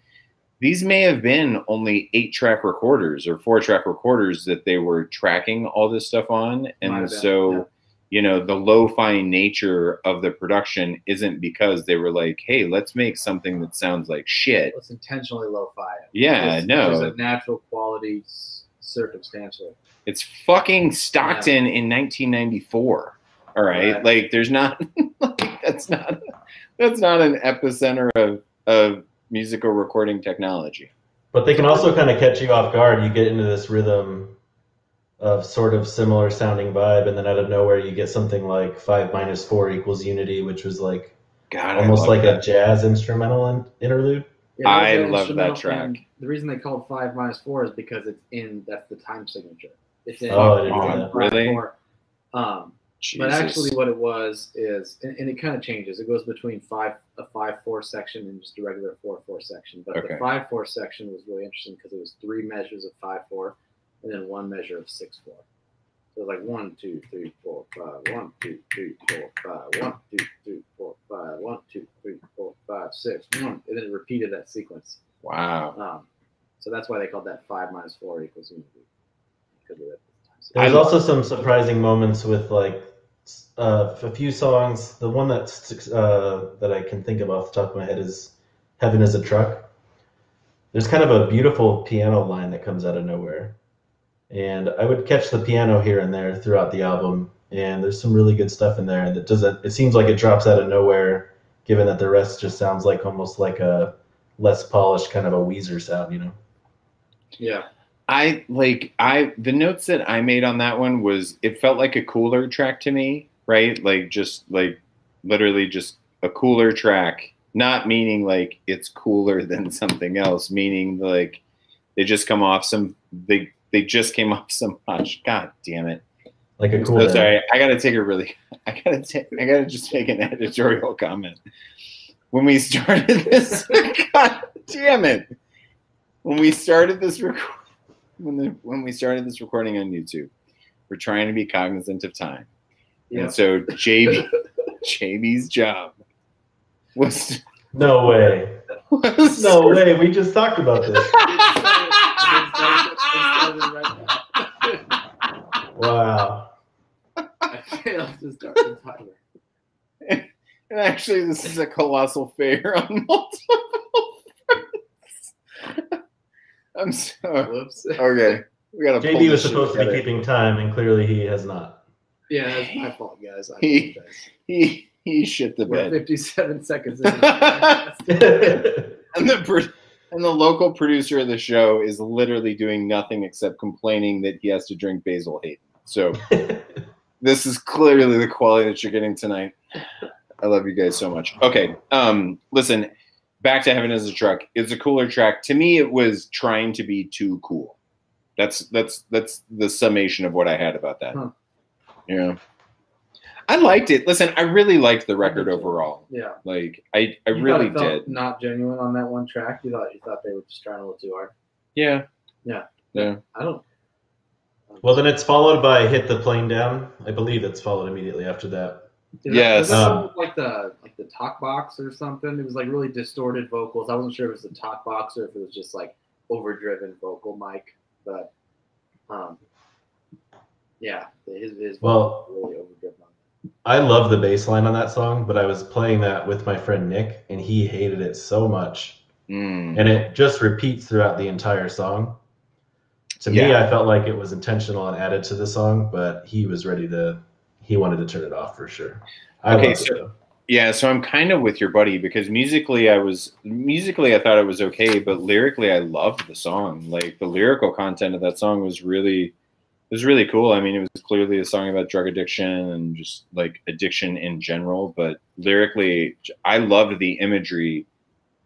these may have been only eight track recorders or four track recorders that they were tracking all this stuff on. And so yeah. you know the lo-fi nature of the production isn't because they were like hey let's make something that sounds like shit. Let's intentionally lo-fi. Yeah There's- no. There's a natural quality circumstantially. it's fucking stockton in 1994 all right, Right. like there's not like, that's not that's not an epicenter of of musical recording technology But they can also kind of catch you off guard. You get into this rhythm of sort of similar sounding vibe, and then out of nowhere you get something like five minus four equals unity, which was like god almost like that. a jazz instrumental in, interlude. Yeah, I love that track. The reason they called five minus four is because it's in that's the time signature. It's in, Oh, I didn't it's know in that. five, Really? four. Um, but actually, what it was is, and, and it kind of changes. It goes between five a five four section and just a regular four four section. But Okay. the five four section was really interesting because it was three measures of five four, and then one measure of six four. So it was like one two three four five, one two three four five, one two three four five, one two three four five six one, and then it repeated that sequence. wow Um, so that's why they called that five minus four equals unity. Because of that. There's also some surprising moments with like s- uh, a few songs. The one that's uh, that I can think of off the top of my head is "Heaven Is a Truck." There's kind of a beautiful piano line that comes out of nowhere, and I would catch the piano here and there throughout the album. And there's some really good stuff in there that doesn't. It seems like it drops out of nowhere, given that the rest just sounds like almost like a less polished kind of a Weezer sound, you know. Yeah. I like I the notes that I made on that one was it felt like a cooler track to me, right? Like just like literally just a cooler track, not meaning like it's cooler than something else, meaning like they just come off some they they just came off some punch. God damn it. Like a oh, I'm cool. so sorry. I gotta take a really I gotta take I gotta just make an editorial comment. When we started this God damn it. When we started this record when the when we started this recording on YouTube, we're trying to be cognizant of time. Yeah. And so JB JB's job was, No way. was No way. We just talked about this. Wow. I failed to start the timer. And actually, this is a colossal failure on multiple fronts. I'm so Whoops. okay. We gotta. pull was supposed to be keeping time, and clearly he has not. Yeah, that's my fault, guys. I He- apologize. He he shit the We're bed. 57 seconds in. and the pro- and the local producer of the show is literally doing nothing except complaining that he has to drink Basil Hayden. So this is clearly the quality that you're getting tonight. I love you guys so much. Okay, um, listen, back to Heaven Is a Truck. It's a cooler track. To me, it was trying to be too cool. That's that's that's the summation of what I had about that. Huh. Yeah. I liked it. Listen, I really liked the record overall. Yeah. Like I, I You really it felt did. Not genuine on that one track. You thought you thought they were just trying a little too hard. Yeah. Yeah. Yeah. I don't. well, then it's followed by "Hit the Plane Down." I believe it's followed immediately after that. Is that- Yes. was that Um, like the like the talk box or something. It was like really distorted vocals. I wasn't sure if it was the talk box or if it was just like overdriven vocal mic, but um, yeah, his his Well- really overdriven. On I love the bass line on that song, but I was playing that with my friend Nick, and he hated it so much, Mm. and it just repeats throughout the entire song. To me, I felt like it was intentional and added to the song, but he was ready to. He wanted to turn it off for sure. I Okay, so- Yeah, so I'm kind of with your buddy because musically I was musically I thought it was okay, but lyrically I loved the song. Like the lyrical content of that song was really was really cool. I mean, it was clearly a song about drug addiction and just like addiction in general, but lyrically I loved the imagery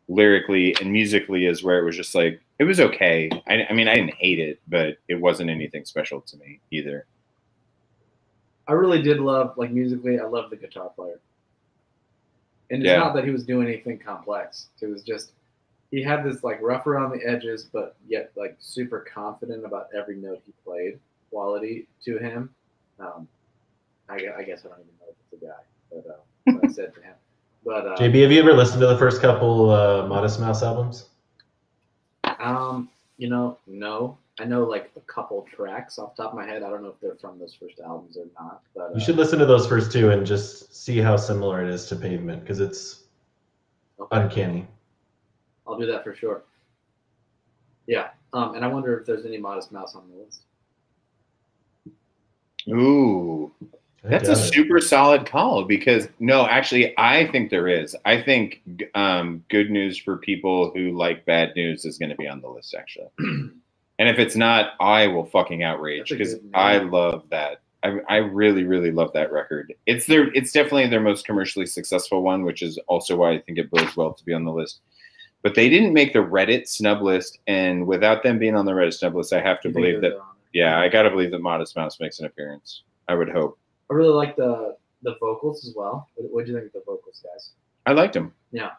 lyrically and musically is where it was just like it was okay. I, I mean, I didn't hate it, but it wasn't anything special to me either. I really did love like musically. I love the guitar player, and it's Yeah. not that he was doing anything complex. It was just he had this like rough around the edges, but yet like super confident about every note he played quality to him. Um, I, I guess I don't even know if it's a guy, but uh, what I said to him. But uh, JB, have you ever listened to the first couple uh, Modest Mouse albums? um, you know, no, I know like a couple tracks off the top of my head. I don't know if they're from those first albums or not, but You uh, should listen to those first two and just see how similar it is to Pavement because it's okay. uncanny. I'll do that for sure. Yeah. Um, and I wonder if there's any Modest Mouse on the list. Ooh. That's a super solid call because no, actually, I think there is. I think um, good news for people who like bad news is going to be on the list actually. and if it's not, I will fucking outrage because. I love that. I, I really, really love that record. It's their, it's definitely their most commercially successful one, which is also why I think it bodes well to be on the list. But they didn't make the Reddit snub list, and without them being on the Reddit snub list, I have to You believe that. Are on there? Yeah, I gotta believe that Modest Mouse makes an appearance. I would hope. I really like the the vocals as well. What what do you think of the vocals, guys? I liked him. Yeah,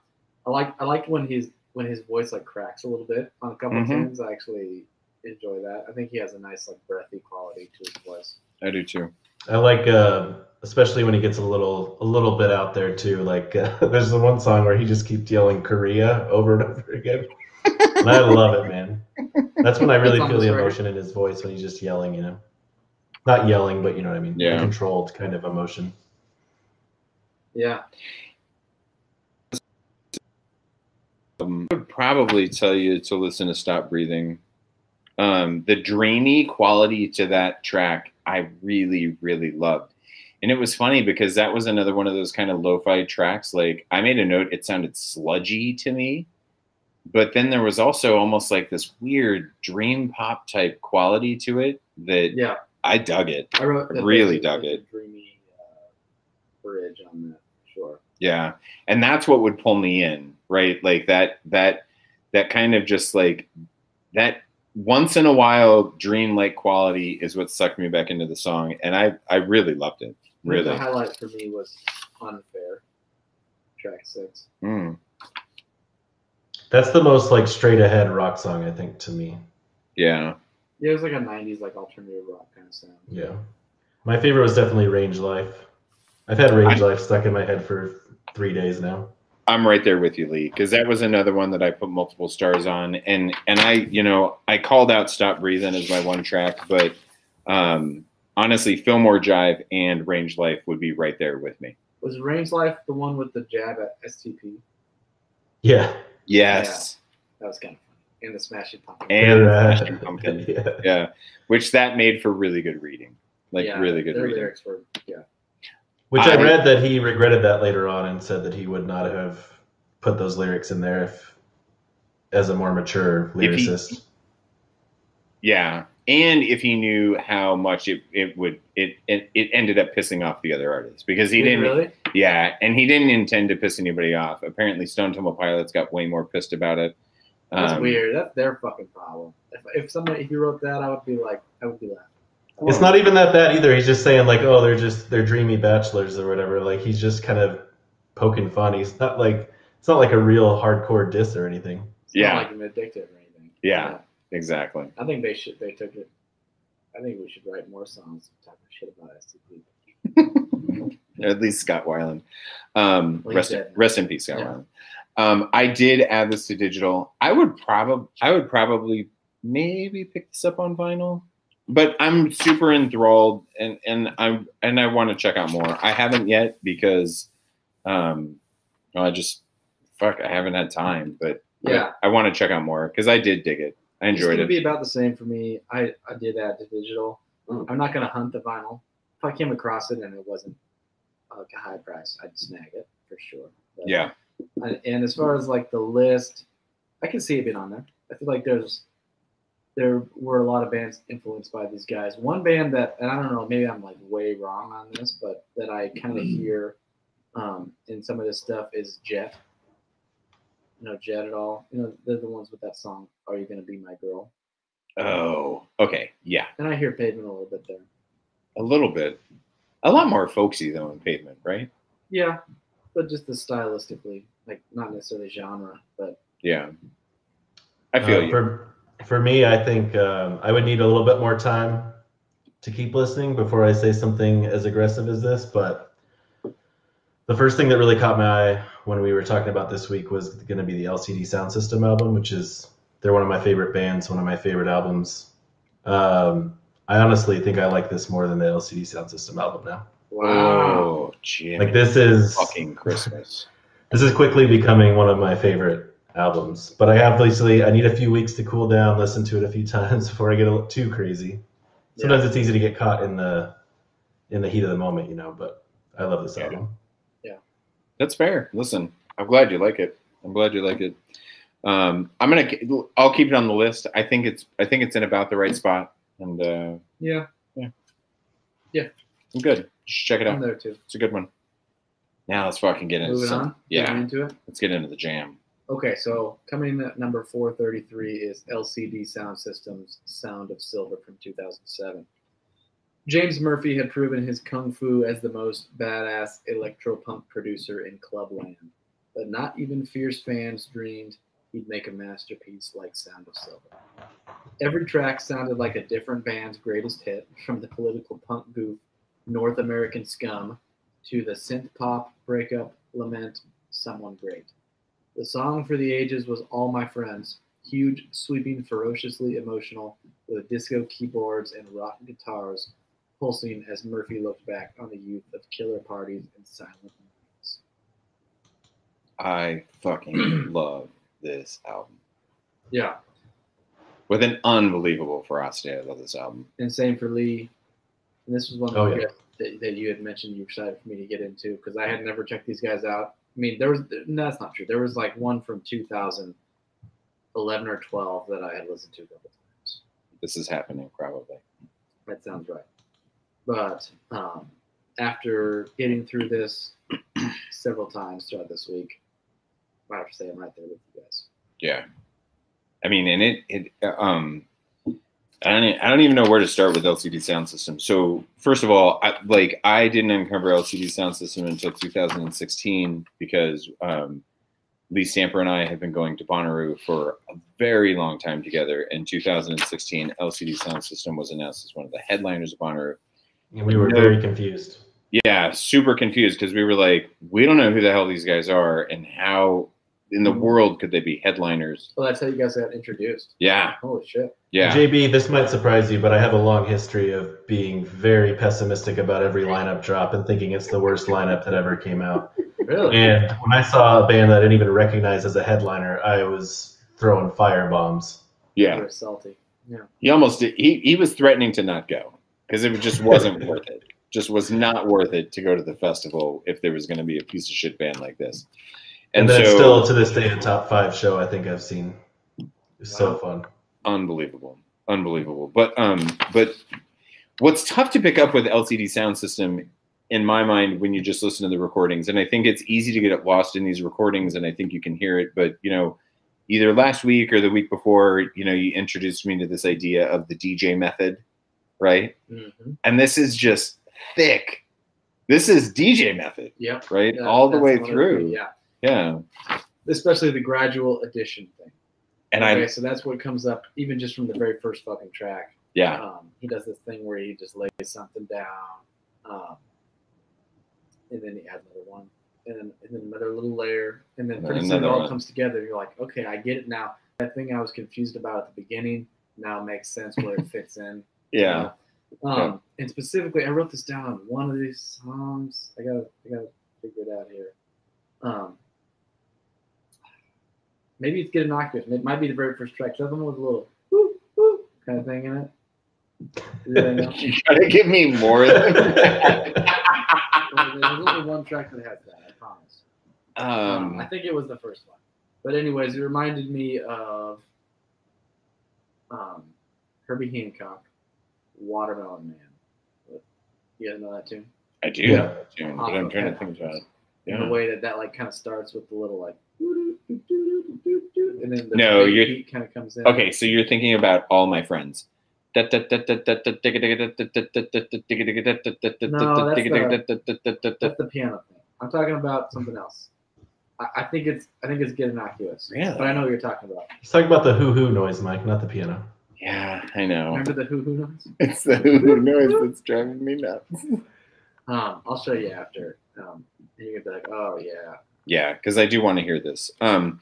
I like I like when his when his voice like cracks a little bit on a couple Mhm. tunes. I actually enjoy that. I think he has a nice like breathy quality to his voice. I do too. I like, uh, especially when he gets a little, a little bit out there too. Like, uh, there's the one song where he just keeps yelling career over and over again, and I love it, man. That's when I really feel the this record. emotion in his voice when he's just yelling, you know, not yelling, but you know what I mean, Yeah. controlled kind of emotion. Yeah. Um, I would probably tell you to listen to Stop Breathing. Um, the dreamy quality to that track, I really, really loved. And it was funny because that was another one of those kind of lo-fi tracks. Like I made a note, it sounded sludgy to me, but then there was also almost like this weird dream pop type quality to it that Yeah. I dug it. I wrote that Really dug it. Dreamy uh, bridge on that. Sure. Yeah. And that's what would pull me in, right? Like that that that kind of just like that once in a while dream-like quality is what sucked me back into the song and I I really loved it. Really. The highlight for me was unfair. Track six. Mm. That's the most like straight ahead rock song, I think, to me. Yeah. Yeah, it was like a '90s like alternative rock kind of sound. Yeah. My favorite was definitely Range Life. I've had Range Life stuck in my head for three days now. I'm right there with you, Lee, because that was another one that I put multiple stars on, and and I, you know, I called out "Stop Breathing" as my one track, but um, honestly, Fillmore Jive and Range Life would be right there with me. Was Range Life the one with the jab at STP? Yeah. Yes, That was kind of fun. And the Smashing Pumpkins. and Smashing Pumpkin, yeah. yeah, which that made for really good reading, like Yeah, really good reading. lyrics were yeah. Which I, I- read that he regretted that later on and said that he would not have put those lyrics in there if, as a more mature If he- lyricist. Yeah, and if he knew how much it, it would it, it it ended up pissing off the other artists because he Did didn't really. Yeah, and he didn't intend to piss anybody off. Apparently, Stone Temple Pilots got way more pissed about it. That's Um, weird. That's their fucking problem. If, if somebody if you wrote that, I would be like, I would be laughing. It's not even that bad either. He's just saying like, oh, they're just they're dreamy bachelors or whatever. Like he's just kind of poking fun. He's not like it's not like a real hardcore diss or anything. It's Yeah. not like I'm addicted or anything. Yeah. Exactly. I think they should. They took it. I think we should write more songs talking shit about STP. At least Scott Weiland. Um, Well, rest, dead rest in peace, Scott Yeah. Weiland. Um, I did add this to digital. I would probably, I would probably maybe pick this up on vinyl, but I'm super enthralled and and I'm and I want to check out more. I haven't yet because, um, well, I just fuck, I haven't had time, but but Yeah. I want to check out more because I did dig it. I It's enjoyed gonna it. be about the same for me. I I did add to digital. Mm. I'm not gonna hunt the vinyl. If I came across it and it wasn't like a high price, I'd snag it for sure. But- yeah, And, and as far as like the list, I can see it being on there. I feel like there's there were a lot of bands influenced by these guys. One band that, and I don't know, maybe I'm like way wrong on this, but that I kind of hear um, in some of this stuff is Jet. You know Jet at all? You know they're the ones with that song "Are You Gonna Be My Girl?" Oh, okay, yeah, And I hear Pavement a little bit there. a little bit, a lot more folksy though in Pavement, right? Yeah, but just the stylistically, like not necessarily genre, but Yeah, I feel Uh, you. For, for me, I think um, I would need a little bit more time to keep listening before I say something as aggressive as this. But the first thing that really caught my eye when we were talking about this week was going to be the LCD Soundsystem album, which is they're one of my favorite bands, one of my favorite albums. Um, I honestly think I like this more than the LCD Soundsystem album now. wow. Jimmy, Like this is fucking Christmas. this is quickly becoming one of my favorite albums. But I obviously I need a few weeks to cool down, listen to it a few times before I get a little too crazy. Sometimes it's easy to get caught in the in the heat of the moment, you know. But I love this Yeah. album. That's fair. Listen, I'm glad you like it. I'm glad you like it. Um, I'm gonna. I'll keep it on the list. I think it's. I think it's in about the right spot, and uh, Yeah, yeah. I'm good. Should check it out. I'm there too. It's a good one. Now let's fucking get into Moving some. on. Yeah, Getting into it. let's get into the jam. Okay, so coming in at number 433 is LCD Soundsystems Sound of Silver from 2007. James Murphy had proven his kung fu as the most badass electro punk producer in clubland, but not even fierce fans dreamed he'd make a masterpiece like Sound of Silver. Every track sounded like a different band's greatest hit, from the political punk goof North American Scum to the synth pop breakup lament Someone Great. The song for the ages was All My Friends, huge, sweeping, ferociously emotional, with disco keyboards and rock guitars pulsing as Murphy looked back on the youth of killer parties and silent moments. I fucking love this album Yeah, with an unbelievable ferocity. I love this album. and same for Lee. And this was one Oh, yeah. that, that you had mentioned you were excited for me to get into because I had never checked these guys out. I mean, there was no, that's not true. There was like one from 2011 or 12 that I had listened to a couple times. This is happening probably. That sounds right. But um, after getting through this several times throughout this week, I have to say I'm right there with you guys. Yeah. I mean, and it, it, um, I don't, I don't even know where to start with LCD Soundsystem. So first of all, I, like I didn't uncover LCD Soundsystem until 2016 because um, Lee Stamper and I have been going to Bonnaroo for a very long time together. In 2016, LCD Soundsystem was announced as one of the headliners of Bonnaroo. And we were very confused. Yeah, super confused because we were like, we don't know who the hell these guys are and how in the hmm. world could they be headliners? Well, that's how you guys got introduced. Yeah, Holy shit. yeah. JB, this might surprise you, but I have a long history of being very pessimistic about every lineup drop and thinking it's the worst lineup that ever came out. Really? And when I saw a band that I didn't even recognize as a headliner, I was throwing fire bombs. Yeah, You're salty. Yeah. he almost did. He he was threatening to not go because it just wasn't worth it. Just was not worth it to go to the festival if there was going to be a piece of shit band like this. And, And, then it's so, still to this day a top five show I think I've seen. It's so fun. unbelievable, unbelievable. But um, but what's tough to pick up with LCD Soundsystem, in my mind, when you just listen to the recordings, and I think it's easy to get it lost in these recordings, and I think you can hear it. But you know, either last week or the week before, you know, you introduced me to this idea of the DJ method, right? Mm-hmm. And this is just thick. This is DJ method, Yep. right? All the way through. Yeah. Yeah. Especially the gradual addition thing. And okay, I, so that's what comes up even just from the very first fucking track. yeah, Um, he does this thing where he just lays something down, um, and then he adds another one, and then, and then another little layer, and then And pretty soon it all one. comes together. You're like, okay, I get it now. That thing I was confused about at the beginning now makes sense where it fits in. You yeah. know? Um, and specifically, I wrote this down on one of these songs. I gotta, I gotta figure it out here. Um, maybe it's Get Octave. It might be the very first track. The other one was a little, kind of thing in it. You really know? you gotta give me more than There's only one track that has that. I promise. Um, I um, think it was the first one. But anyways, it reminded me of um, Herbie Hancock, Watermelon Man. You guys know that tune? I do, Yeah. know that tune, but I'm trying to think about it. In Yeah. the way that that like kind of starts with the little like, and then the No, big you're- kind of comes in. Okay, so you're thinking about all my friends. No, that's the piano thing. I'm talking about something else. I, I think it's I think it's get innocuous. Really? But I know what you're talking about. He's talking about the hoo hoo noise, Mike, not the piano. Yeah, I know. Remember the hoo hoo noise? It's the who noise that's driving me nuts. Um, I'll show you after. Um, and you can be like, oh yeah. Yeah, because I do want to hear this. Um,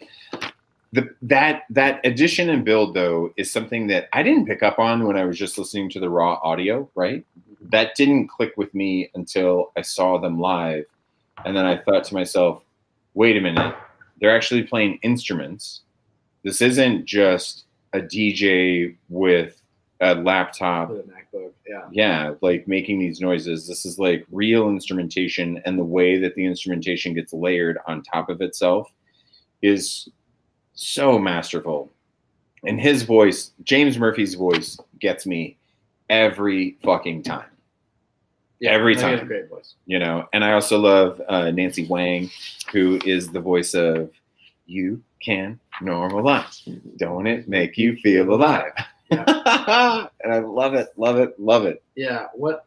the that that addition and build though is something that I didn't pick up on when I was just listening to the raw audio. Right, that didn't click with me until I saw them live, and then I thought to myself, "Wait a minute, they're actually playing instruments. This isn't just a DJ with a laptop With a MacBook. Yeah. yeah like making these noises this is like real instrumentation and the way that the instrumentation gets layered on top of itself is so masterful and his voice james murphy's voice gets me every fucking time Yeah. Every no, he a time. great voice. you know and i also love uh, nancy whang who is the voice of you can normalize don't it make you feel alive and i love it love it love it Yeah. What?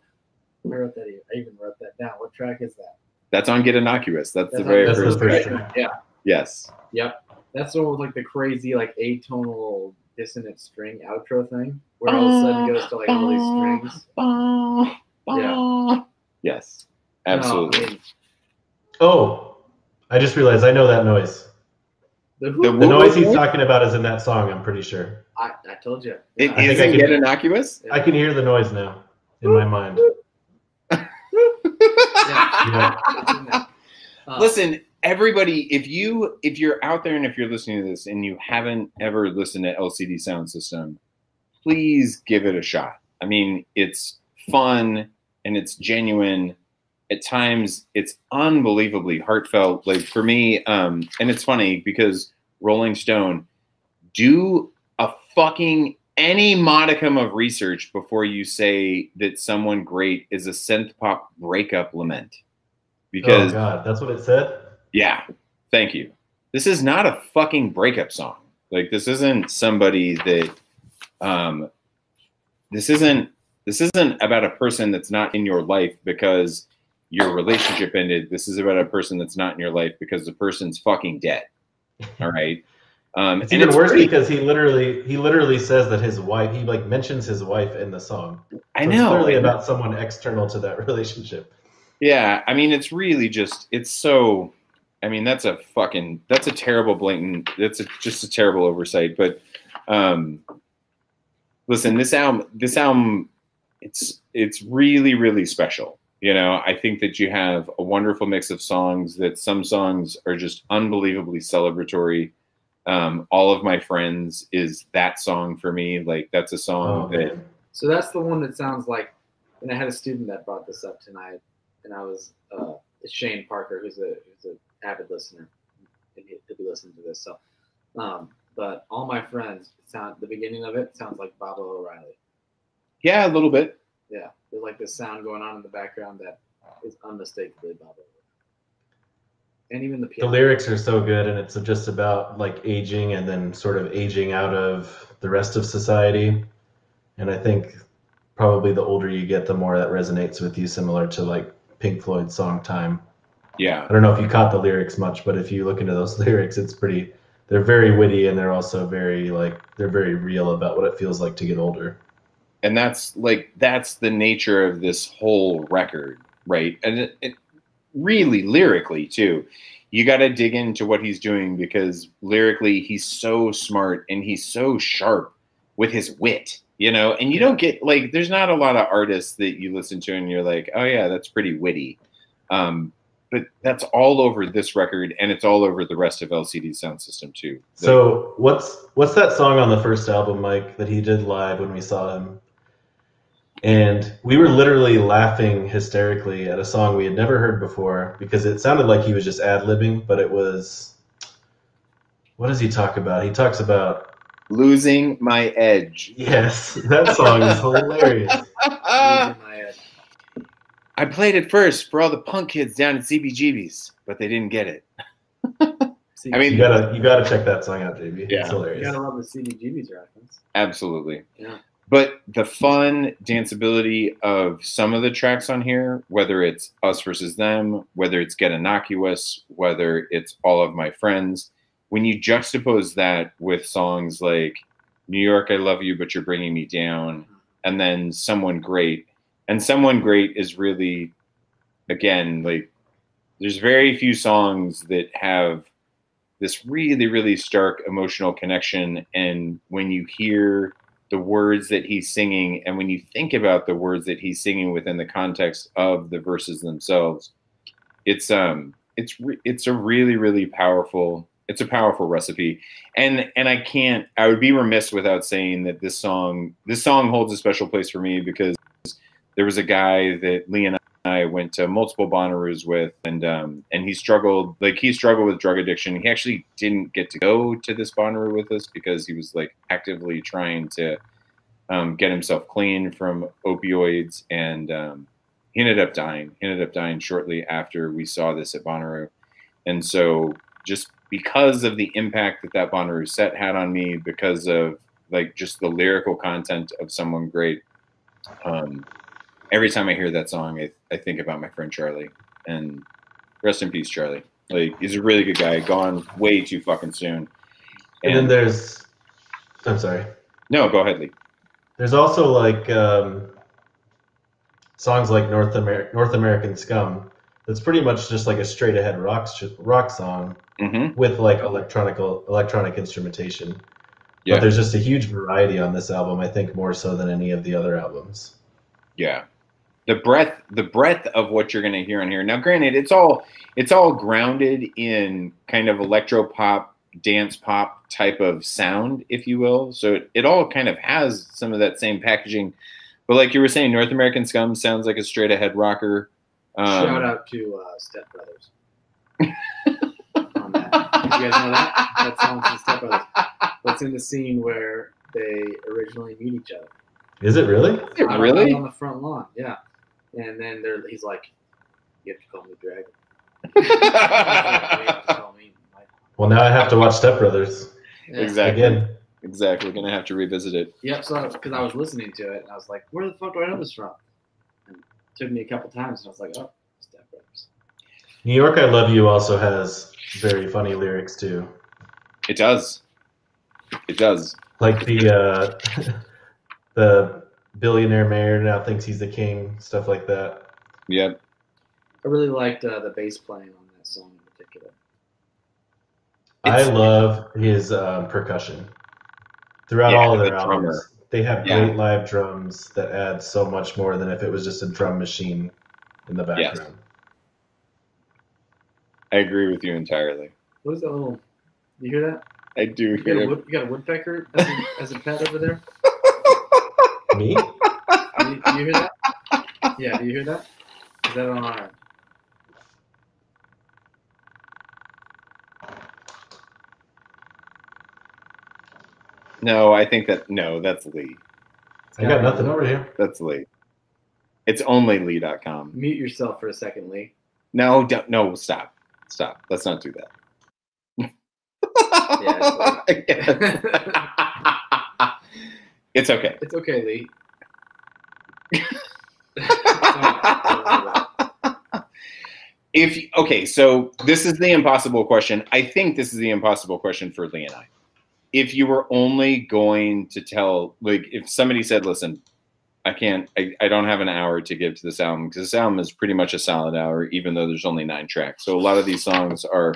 I wrote that. I even wrote that down. What track is that? That's on Get Innocuous. That's, the very on- That's first first track. track. Yeah. Yes. Yep. That's the one with like the crazy like atonal dissonant string outro thing, where all of a sudden it goes to like all these strings. Yeah. Yes. No, I Absolutely. mean, Oh, I just realized I know that noise. The, The The noise he's talking about is in that song, I'm pretty sure. I, I told you. It Yeah. I think is I it can- Get Innocuous? I can hear the noise now in my mind. Yeah. It's in there. Uh, Listen, everybody, if you if you're out there and if you're listening to this and you haven't ever listened to LCD Soundsystem, please give it a shot. I mean, it's fun and it's genuine. At times, it's unbelievably heartfelt. Like for me, um, and it's funny because Rolling Stone do a fucking any modicum of research before you say that someone great is a synth pop breakup lament. Because oh God, that's what it said. yeah, thank you. This is not a fucking breakup song. Like this isn't somebody that um this isn't this isn't about a person that's not in your life because your relationship ended. This is about a person that's not in your life because the person's fucking dead. All right. Um It's even worse great. because he literally he literally says that his wife he like mentions his wife in the song. I know. It's clearly about someone external to that relationship. Yeah, I mean, it's really just, it's so, I mean, that's a fucking, that's a terrible blatant, that's a, just a terrible oversight. But um, listen, this album, this album, it's, it's really, really special. You know, I think that you have a wonderful mix of songs that some songs are just unbelievably celebratory. Um, All of My Friends is that song for me. Like, that's a Oh, song that. So that's the one that sounds like. And I had a student that brought this up tonight, and I was uh, Shane Parker, who's a who's an avid listener, and he- he'll be listening to this. So, um, but all my friends sound the beginning of it sounds like Baba O'Riley. yeah, a little bit. Yeah, there's like this sound going on in the background that is unmistakably Baba O'Riley. And even the The lyrics are so good, and it's just about like aging and then sort of aging out of the rest of society. And I think probably the older you get, the more that resonates with you, similar to like Pink Floyd's song "Time." Yeah. I don't know if you caught the lyrics much, but if you look into those lyrics, it's pretty. They're very witty, and they're also very like they're very real about what it feels like to get older. And that's like that's the nature of this whole record right and it, it really lyrically too you got to dig into what he's doing because lyrically he's so smart and he's so sharp with his wit you know and you don't get like there's not a lot of artists that you listen to and you're like oh yeah that's pretty witty um but that's all over this record, and it's all over the rest of LCD Soundsystem too. So what's what's that song on the first album, Mike, that he did live when we saw him? And we were literally laughing hysterically at a song we had never heard before because it sounded like he was just ad libbing, but it was. What does he talk about? He talks about losing my edge. yes, that song is hilarious. Losing my head. I played it first for all the punk kids down at CBGB's, but they didn't get it. I mean, You gotta you gotta check that song out, JB. Yeah. It's you hilarious. gotta love the CBGB's reference. Absolutely. Yeah. But the fun danceability of some of the tracks on here, whether it's Us versus Them, whether it's Get Innocuous, whether it's All of My Friends, when you juxtapose that with songs like New York, I Love You, But You're Bringing Me Down, and then Someone Great, and Someone Great is really, again, like, there's very few songs that have this really, really stark emotional connection. And when you hear the words that he's singing. And when you think about the words that he's singing within the context of the verses themselves it's um it's re- it's a really really powerful it's a powerful recipe. And and i can't i would be remiss without saying that this song this song holds a special place for me because there was a guy that lee and I went to multiple Bonnaroos with, and um, and he struggled like he struggled with drug addiction. He actually didn't get to go to this Bonnaroo with us because he was like actively trying to um, get himself clean from opioids, and um, he ended up dying. He ended up dying shortly after we saw this at Bonnaroo, and so just because of the impact that that Bonnaroo set had on me, because of like just the lyrical content of someone great. Um, every time I hear that song, I, I think about my friend Charlie. And rest in peace, Charlie. Like he's a really good guy. Gone way too fucking soon. And then there's I'm sorry. no, go ahead, Lee. There's also like um, songs like North Amer- North American Scum. That's pretty much just like a straight ahead rock rock song Mm-hmm. with like electronic electronic instrumentation. Yeah. But there's just a huge variety on this album. I think more so than any of the other albums. Yeah. The breadth, the breadth of what you're going to hear on here. Now, granted, it's all it's all grounded in kind of electro pop, dance pop type of sound, if you will. So it, it all kind of has some of that same packaging. But like you were saying, North American Scum sounds like a straight ahead rocker. Um, Shout out to uh, Step Brothers. on that. Did you guys know that? That song's from Step Brothers. That's in the scene where they originally meet each other. Is it really? Is it really? on the front lawn, yeah. And then they're, he's like, "You have to call me Dragon." You have to call me Mike. Well, now I have to watch Step Brothers Yeah. exactly. again. Exactly. We're gonna have to revisit it. Yep. So because I was listening to it and I was like, "Where the fuck do I know this from?" And it took me a couple times and I was like, "Oh, Step Brothers." New York, I Love You also has very funny lyrics too. It does. It does. Like the uh, the billionaire mayor now thinks he's the king, stuff like that. Yep. I really liked uh, the bass playing on that song in particular. I love his um, percussion throughout Yeah, all of the their albums. drummer. They have Yeah. great live drums that add so much more than if it was just a drum machine in the background. Yes. background. I agree with you entirely. What is that little? You hear that? I do You got hear a, wood, you got a woodpecker as a, as a pet over there? Me? You, you hear that? Yeah, do you hear that? Is that on our? No, I think that no, that's Lee. I got nothing over here. That's Lee. It's OnlyLee.com. Mute yourself for a second, Lee. No, don't, no, stop, stop. Let's not do that. it's okay. It's okay, Lee. If okay, so this is the impossible question. I think this is the impossible question for Lee and I. If you were only going to tell, like, if somebody said, "Listen, I can't, I, I don't have an hour to give to this album because this album is pretty much a solid hour, even though there's only nine tracks. So a lot of these songs are,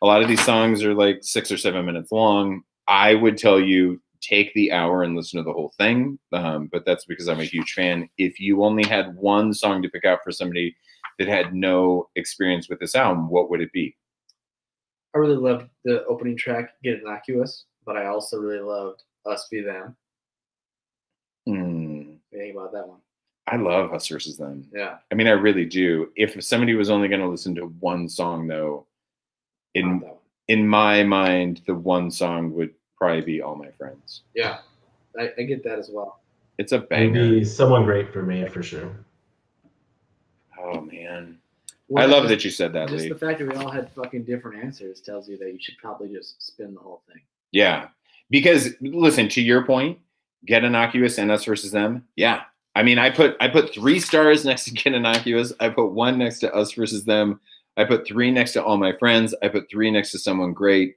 a lot of these songs are like six or seven minutes long. I would tell you take the hour and listen to the whole thing, um, but that's because I'm a huge fan. If you only had one song to pick out for somebody that had no experience with this album, what would it be? I really loved the opening track, Get Innocuous, but I also really loved Us V Them. Hmm. You think about that one? I love Us versus Them. Yeah. I mean, I really do. If somebody was only going to listen to one song, though, in in my mind, the one song would probably be "All My Friends." Yeah. I, I get that as well. It's a It'd banger. be someone great for me for sure. Oh man, Well, I love just- that you said that, Just Lee. the fact that we all had fucking different answers tells you that you should probably just spin the whole thing. Yeah, because listen to your point. Get innocuous and us versus them. Yeah, I mean, I put I put three stars next to Get innocuous. I put one next to us versus them. I put three next to all my friends. I put three next to someone great.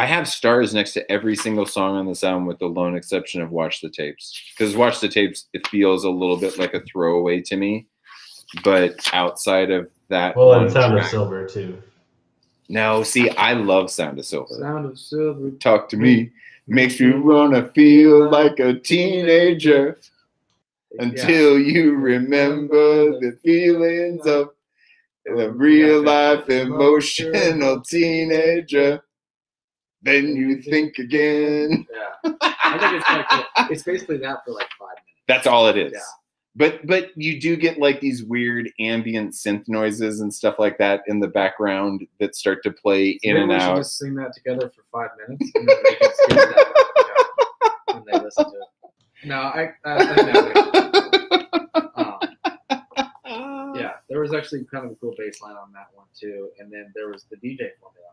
I have stars next to every single song on this album, with the lone exception of "Watch the Tapes." Because "Watch the Tapes" it feels a little bit like a throwaway to me. But outside of that, Well, one and Sound of Silver too. No, see, I love Sound of Silver. Sound of silver. Talk to me. Mm-hmm. Makes me wanna feel like a teenager until you remember the feelings of a real life emotional teenager. Then you think again. Yeah. I think it's cool. It's basically that for like five minutes. That's all it is. Yeah. But but you do get like these weird ambient synth noises and stuff like that in the background that start to play in Maybe and we out. just sing that together for five minutes and then they can skip that when they listen to it. No, I, I, I um, yeah, there was actually kind of a cool bass line on that one too, and then there was the DJ formula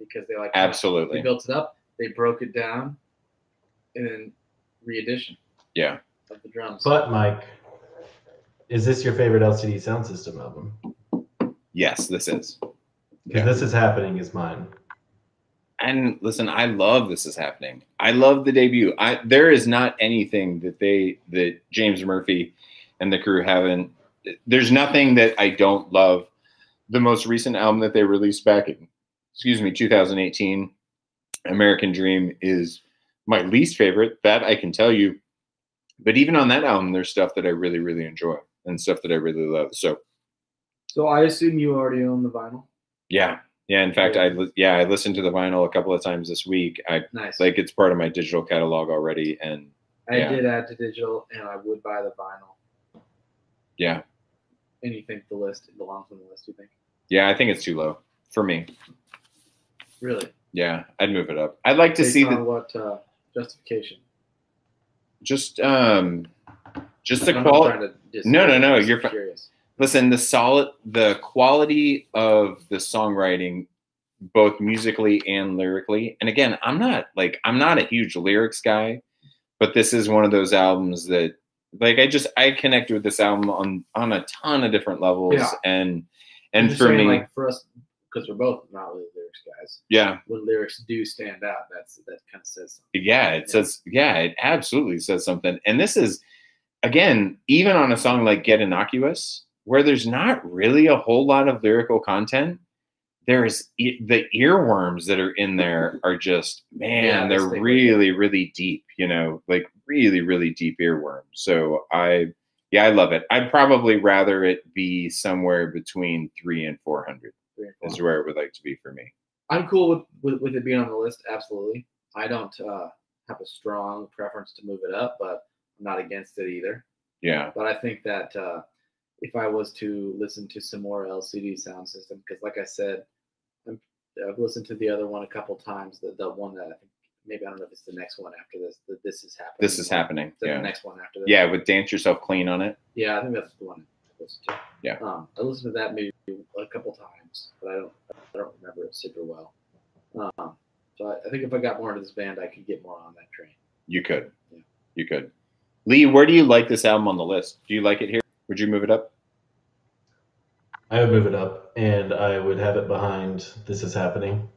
because they like absolutely they Absolutely. built it up, they broke it down, and then re-edition Yeah. of the drums. But Mike, is this your favorite LCD Soundsystem album? Yes, this is. Because Yeah. this is happening is mine. and listen i love this is happening i love the debut i there is not anything that they that james murphy and the crew haven't there's nothing that i don't love the most recent album that they released back in excuse me 2018 american dream is my least favorite that i can tell you but even on that album there's stuff that i really really enjoy and stuff that i really love so so I assume you already own the vinyl. yeah yeah in fact i li- yeah i listened to the vinyl a couple of times this week i Nice. like it's part of my digital catalog already and I yeah. did add to digital, and I would buy the vinyl. yeah And you think the list belongs on the list? You think? yeah i think it's too low for me Really? yeah i'd move it up i'd like to Based see on the what uh, justification? just um just the quality trying to dis- No, no, no, you're fi- curious. listen the solid the quality of the songwriting both musically and lyrically and again i'm not like i'm not a huge lyrics guy but this is one of those albums that like i just i connect with this album on on a ton of different levels Yeah. and and for saying, me like for us, because we're both not really lyrics guys. yeah When lyrics do stand out, that's that kind of says something. yeah it Yeah. says yeah it absolutely says something and this is again even on a song like get innocuous where there's not really a whole lot of lyrical content there's e- the earworms that are in there are just man Yeah, they're really really deep you know like really really deep earworms so i yeah i love it i'd probably rather it be somewhere between three and 400 Three and four. is where it would like to be for me I'm cool with, with with it being on the list. Absolutely. I don't uh, have a strong preference to move it up, but I'm not against it either. yeah But I think that uh, if I was to listen to some more LCD Soundsystem, because like I said, I'm, I've listened to the other one a couple times. The the one that I think maybe I don't know if it's the next one after this. The, this is happening. this is happening yeah the next one after this? yeah with dance yourself clean on it Yeah, I think that's the one I listened to. Yeah. Um, I listened to that maybe a couple times, but I don't I don't remember it super well. Um, so I, I think if I got more into this band, I could get more on that train. You could. Yeah. You could. Lee, where do you like this album on the list? Do you like it here? Would you move it up? I would move it up and I would have it behind This Is Happening.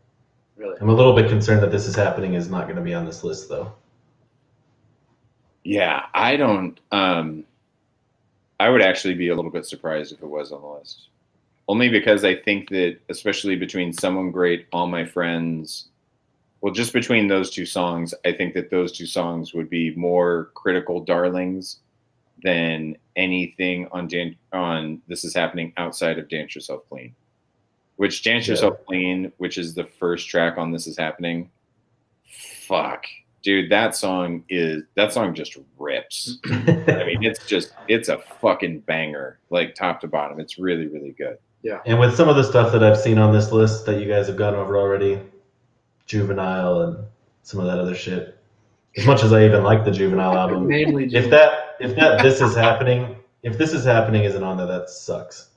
Really. I'm a little bit concerned that This Is Happening is not going to be on this list though. Yeah, I don't um I would actually be a little bit surprised if it was on the list. Only because I think that especially between Someone Great, All My Friends, well just between those two songs, I think that those two songs would be more critical darlings than anything on Dan- on this is happening outside of Dance Yourself Clean, which Dance Yeah. Yourself Clean, which is the first track on This Is Happening. Fuck, dude, that song is that song just rips. I mean, it's just it's a fucking banger, like top to bottom. It's really really good. And with some of the stuff that I've seen on this list that you guys have gone over already, Juvenile and some of that other shit. As much as I even like the Juvenile album, Namely, if that if that this is happening, if this is happening isn't on there, that sucks.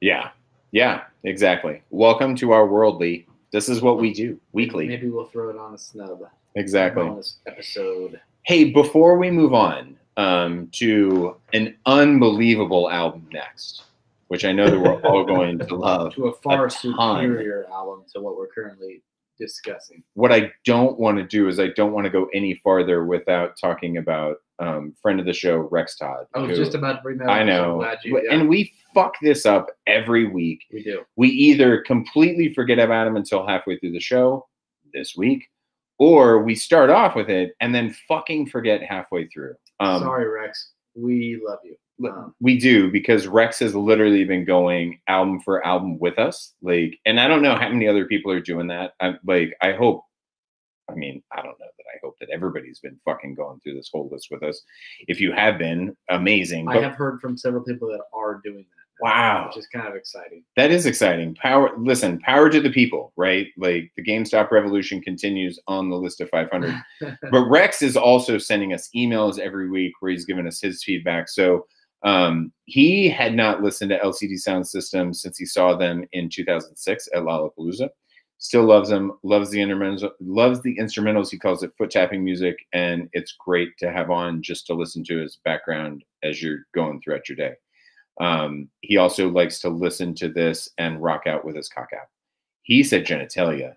Yeah, yeah, exactly. Welcome to our world, Lee. This is what we do weekly. Maybe we'll throw it on a snub. Exactly. Bonus episode. Hey, before we move on um, to an unbelievable album next, which I know that we're all going to love, To a far A superior album to what we're currently discussing. what I don't want to do is I don't want to go any farther without talking about um, friend of the show Rex Todd. I was just about to bring that. I so know, glad you, yeah, and we fuck this up every week. we do. We either completely forget about him until halfway through the show this week, or we start off with it and then fucking forget halfway through. Um, Sorry, Rex. We love you. Um, We do because Rex has literally been going album for album with us. Like, and I don't know how many other people are doing that. I like, I hope. I mean, I don't know that I hope that everybody's been fucking going through this whole list with us. If you have been, amazing. I But have heard from several people that are doing that. wow, Which is kind of exciting. that is exciting. Power. Listen, power to the people, right? Like the GameStop revolution continues on the list of 500. but Rex is also sending us emails every week where he's giving us his feedback. So um, he had not listened to LCD Soundsystem since he saw them in 2006 at Lollapalooza. Still loves them, loves the instrumentals, loves the instrumentals. He calls it foot tapping music, and it's great to have on just to listen to as background as you're going throughout your day. Um, he also likes to listen to this and rock out with his cock out. He said genitalia,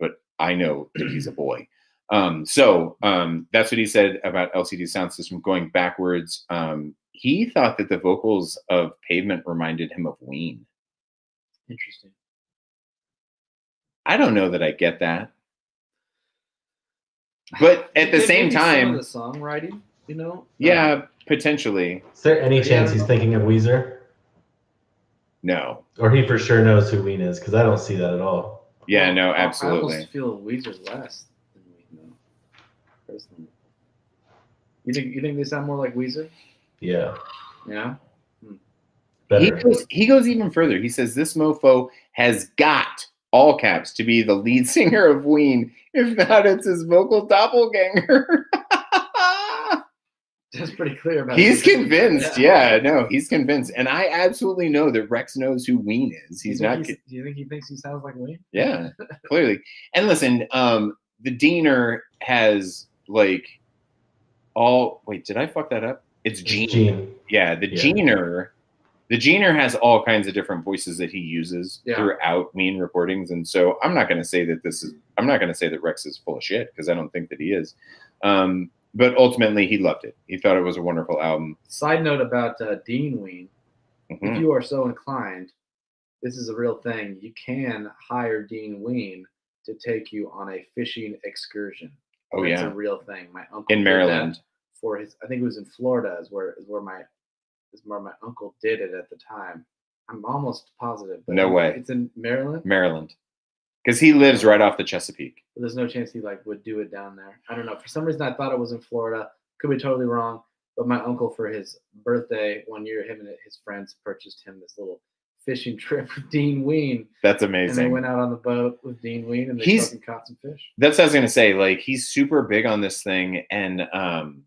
but I know that he's a boy. Um, so um, that's what he said about LCD Soundsystem going backwards. Um, he thought that the vocals of Pavement reminded him of Ween. Interesting. I don't know that I get that, but at the Maybe same some of time, the songwriting, you know. yeah, potentially Is there any chance he's don't thinking of Weezer? no. Or he for sure knows who Ween is? Because I don't see that at all. Yeah, no, absolutely. I absolutely. almost feel Weezer less than Ween, though. Personally. You think you think they sound more like Weezer? Yeah, Yeah. He goes, he goes even further. He says this mofo has got all caps to be the lead singer of Ween. If not, it's his vocal doppelganger. That's pretty clear about. he's convinced. Yeah. no, he's convinced, and I absolutely know that Rex knows who Ween is. He's not. he's- Do you think he thinks he sounds like Ween? Yeah, clearly. And listen, um, the Diener has like all. Wait, did I fuck that up? It's It's Gene. Gene. Yeah, the Yeah. Gener, the Gener has all kinds of different voices that he uses Yeah. throughout Ween recordings, and so I'm not going to say that this is. I'm not going to say that Rex is full of shit because I don't think that he is. Um, but ultimately, he loved it. He thought it was a wonderful album. Side note about uh, Dean Ween. Mhm. If you are so inclined, this is a real thing. You can hire Dean Ween to take you on a fishing excursion. Oh That's yeah, it's a real thing. My uncle in did that Maryland. For his. I think it was in Florida. Is where is where my is where my uncle did it at the time. I'm almost positive. But No way. It's in Maryland. Maryland, because he lives right off the Chesapeake. But there's no chance he like would do it down there. I don't know. For some reason, I thought it was in Florida. Could be totally wrong. But my uncle, for his birthday one year, him and his friends purchased him this little fishing trip with Dean Ween, That's amazing. and they went out on the boat with Dean Ween, and they He's- fucking caught some fish. That's what I was gonna say. Like he's super big on this thing, and um,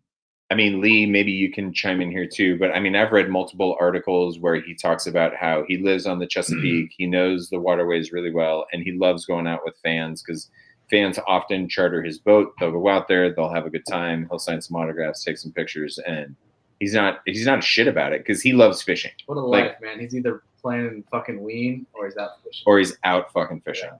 I mean, Lee, maybe you can chime in here too. But I mean, I've read multiple articles where he talks about how he lives on the Chesapeake, mm-hmm. he knows the waterways really well, and he loves going out with fans because fans often charter his boat. They'll go out there, they'll have a good time. He'll sign some autographs, take some pictures, and he's not he's not a shit about it because he loves fishing What a Like- life, man! He's either playing fucking Ween or he's out fishing. or he's out fucking fishing. Yeah.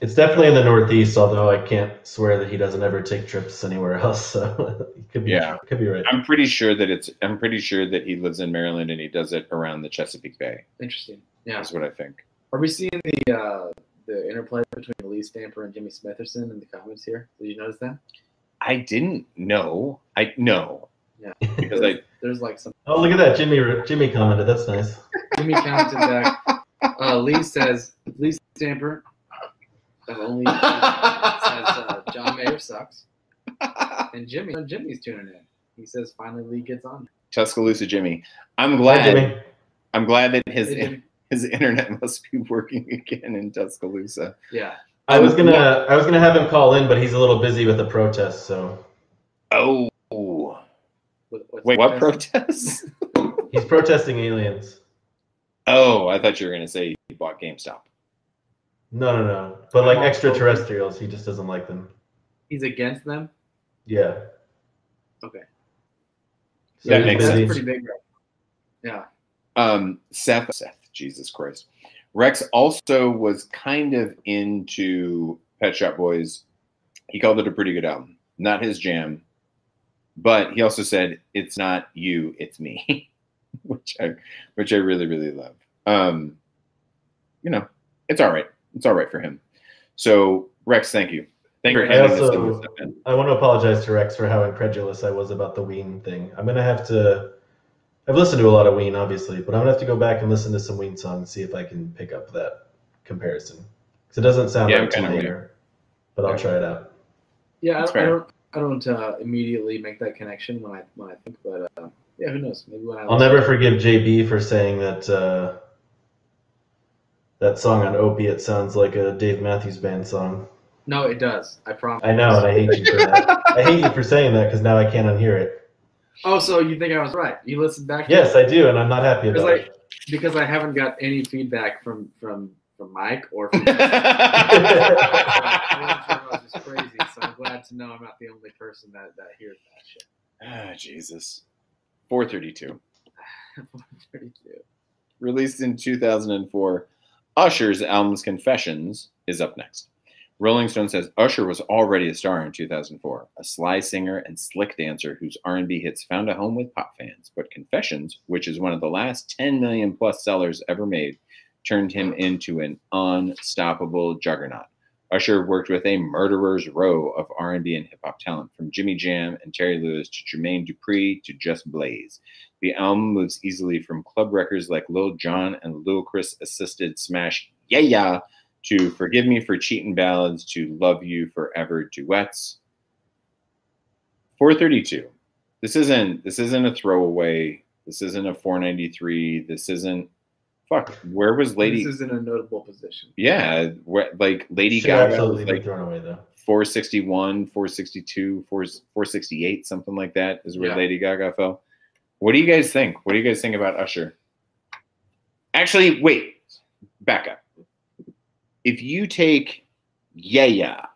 It's definitely in the Northeast, although I can't swear that he doesn't ever take trips anywhere else. So he could be, Yeah. could be right. I'm pretty sure that it's I'm pretty sure that he lives in Maryland and he does it around the Chesapeake Bay. Interesting. Yeah. That's what I think. Are we seeing the uh, the interplay between Lee Stamper and Jimmy Smitherson in the comments here? Did you notice that? I didn't know. I know Yeah. because I There's like some. Oh, look at that. Jimmy Jimmy commented. That's nice. Jimmy commented back. Uh, Lee says Lee Stamper. Uh, only says uh, John Mayer sucks, and Jimmy Jimmy's tuning in. He says finally Lee gets on. Tuscaloosa Jimmy. I'm Hi, glad. Jimmy. I'm glad that his Hey, his internet must be working again in Tuscaloosa. Yeah, I was gonna I was gonna have him call in, but he's a little busy with the protest. So Oh, What- what's wait, what best? protests? he's protesting aliens. oh, I thought you were gonna say he bought GameStop. No, no, no. But like Oh, extraterrestrials, he just doesn't like them. He's against them. Yeah. Okay. So That he's makes That's pretty big. Right? Yeah. Um, Seth, Seth, Jesus Christ. Rex also was kind of into Pet Shop Boys. He called it a pretty good album. Not his jam, but he also said it's not you, it's me, which I which I really really love. Um, you know, it's all right. It's all right for him. So Rex, thank you. Thank you for I handing this also- I want to apologize to Rex for how incredulous I was about the Ween thing. I'm gonna have to. I've listened to a lot of Ween, obviously, but I'm gonna have to go back and listen to some Ween songs, see if I can pick up that comparison. Because it doesn't sound Yeah, like kinda but I'll try it out. Yeah, I don't, I don't, I don't uh, immediately make that connection when I when I think, but uh, yeah, who knows? Maybe when I I'll never forgive JB for saying that uh, that song on Opiate sounds like a Dave Matthews Band song. No, it does. I promise. I know, and I hate you for that. I hate you for saying that because now I can't unhear it. Oh, so you think I was right? You listened back? to Yes, it? I do, and I'm not happy Because about I it. because I haven't got any feedback from from from Mike or from. I was just crazy, so I'm glad to know I'm not the only person that that hears that shit. ah, Jesus. 432. 432. released in 2004. Usher's album's Confessions is up next. Rolling Stone says Usher was already a star in 2004, a sly singer and slick dancer whose R&B hits found a home with pop fans. But Confessions, which is one of the last 10 million plus sellers ever made, turned him into an unstoppable juggernaut. Usher worked with a murderer's row of R&B and hip hop talent, from Jimmy Jam and Terry Lewis to Jermaine Dupri to Just Blaze. The album moves easily from club records like Lil Jon and Ludacris assisted smash Yeah Yeah to Forgive Me for Cheating Ballads to Love You Forever duets. 432. This isn't this isn't a throwaway. This isn't a 493. This isn't fuck. Where was Lady This is in a notable position. Yeah, where, like Lady Should Gaga absolutely was like thrown away though. 461, 462, 4, 468, something like that is where Yeah. Lady Gaga fell. What do you guys think? What do you guys think about Usher? Actually, wait, back up. If you take Yeah Yeah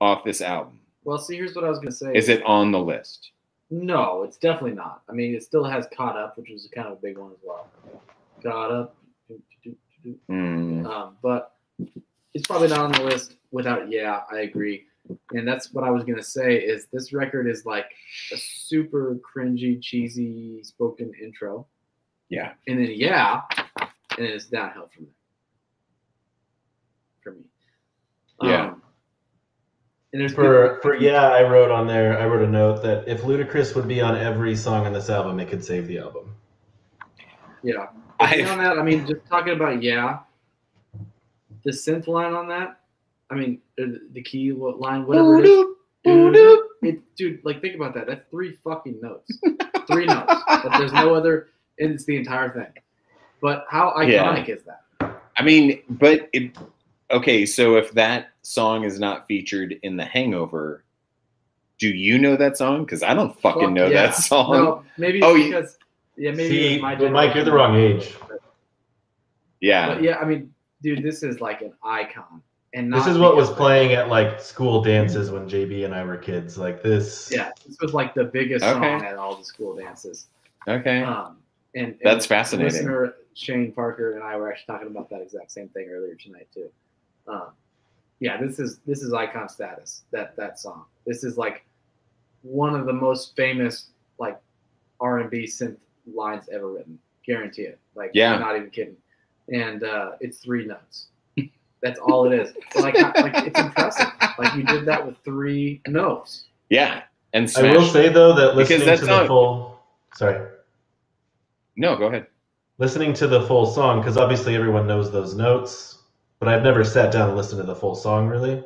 off this album, Well, see, here's what I was gonna say. is it on the list? No, it's definitely not. I mean, it still has Caught Up, which was kind of a big one as well. Caught Up. do, do, do, do, Hmm. Um, but it's probably not on the list without Yeah, I agree. And that's what I was going to say is this record is like a super cringy, cheesy spoken intro. Yeah. And then Yeah, and then it's downhill from there. For me. Yeah. Um, and there's For for yeah, I wrote on there. I wrote a note that if Ludacris would be on every song on this album, it could save the album. Yeah. I- Beyond that, I mean, just talking about yeah, the synth line on that. I mean, the, the key line, whatever it is. Mm-hmm. It, dude, like think about that. That's three fucking notes. Three notes. But there's no other. And it's the entire thing. But how Yeah. iconic is that? I mean, but it, okay, so if that song is not featured in The Hangover, do you know that song? Because I don't fucking Fuck know yeah. that song. Well, maybe it's Oh, because yeah, maybe See, my but Mike, you're the wrong age. yeah. But yeah, I mean, dude, this is like an icon. And not This is what was playing at like school dances when JB and I were kids. Like this. Yeah, this was like the biggest Okay. song at all the school dances. Okay. Um, and, and That's fascinating. Listener Shane Parker and I were actually talking about that exact same thing earlier tonight too. Um, yeah, this is this is icon status. That that song. This is like one of the most famous like R and B synth lines ever written. Guarantee it. Like Yeah. I'm not even kidding. And uh, it's three notes. That's all it is. Like like it's impressive. Like you did that with three notes. Yeah. And I will say though that Because listening that's to not- the full. Sorry. No, go ahead. listening to the full song because obviously everyone knows those notes, but I've never sat down and listened to the full song really.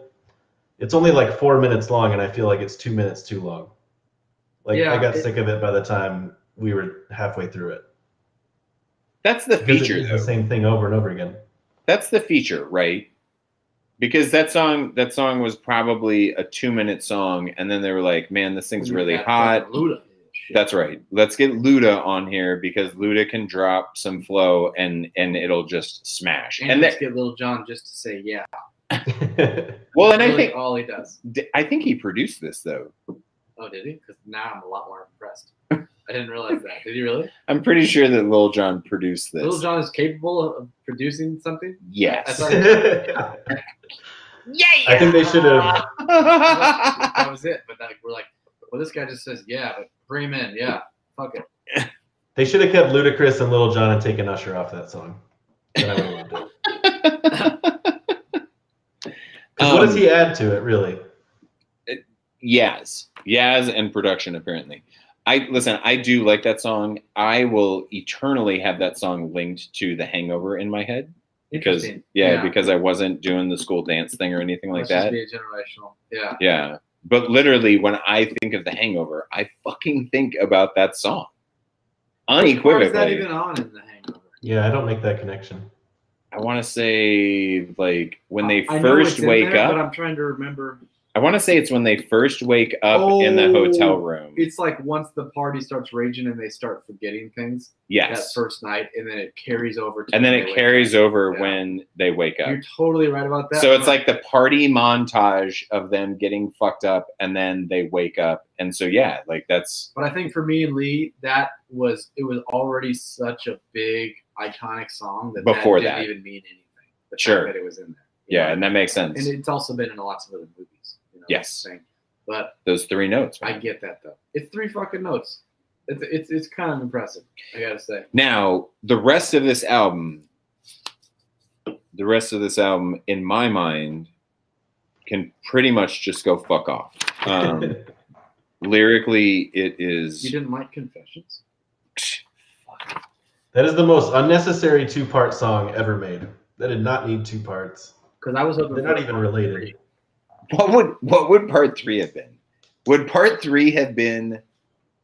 It's only like four minutes long, and I feel like it's two minutes too long. Like Yeah, I got it- sick of it by the time we were halfway through it. That's the Because feature, it is though. the same thing over and over again. That's the feature, right? Because that song, that song was probably a two-minute song, and then they were like, "Man, this thing's really hot." Luda. That's right. Let's get Luda on here because Luda can drop some flow and and it'll just smash. And, And, let's that, get Little John just to say yeah. well, and I think all he does. I think he produced this though. Oh, did he? Because now I'm a lot more impressed. I didn't realize that. Did you really? I'm pretty sure that Lil Jon produced this. Little John is capable of producing something. Yes. I thought- I think they should have. that was it. But like, we're like, well, this guy just says yeah, but bring him in. Yeah, fuck it. They should have kept Ludacris and Little John and taken Usher off that song. Then I would have loved it. 'Cause what does Um, he add to it, really? Yaz, Yaz, and production apparently. I listen. I do like that song. I will eternally have that song linked to The Hangover in my head because Interesting. yeah, because I wasn't doing the school dance thing or anything like Must just that. Be a generational. Yeah. Yeah, but literally, when I think of The Hangover, I fucking think about that song Which part is that unequivocally. even on in the Hangover? Yeah, I don't make that connection. I want to say like when they I know first it's in wake there, up. but I'm trying to remember. I want to say it's when they first wake up in the Oh, hotel room. It's like once the party starts raging and they start forgetting things Yes. that first night, and then it carries over. to And then it carries up. over Yeah. when they wake up. You're totally right about that. so it's like the party montage of them getting fucked up and then they wake up. And so yeah, like that's But I think for me and Lee, that was it was already such a big iconic song that Before that that. didn't even mean anything. The Sure. that it was in there. yeah, know? and that makes sense. and it's also been in lots of other movies. You Yes. thing. But Those three notes. I get that though. It's three fucking notes. It's it's it's kind of impressive. I gotta say. Now, the rest of this album, the rest of this album, in my mind, can pretty much just go fuck off. Um, lyrically, it is. You didn't like Confessions? that is the most unnecessary two-part song ever made. That did not need two parts. Because I was hoping They're not even related. What would what would part three have been? Would part three have been,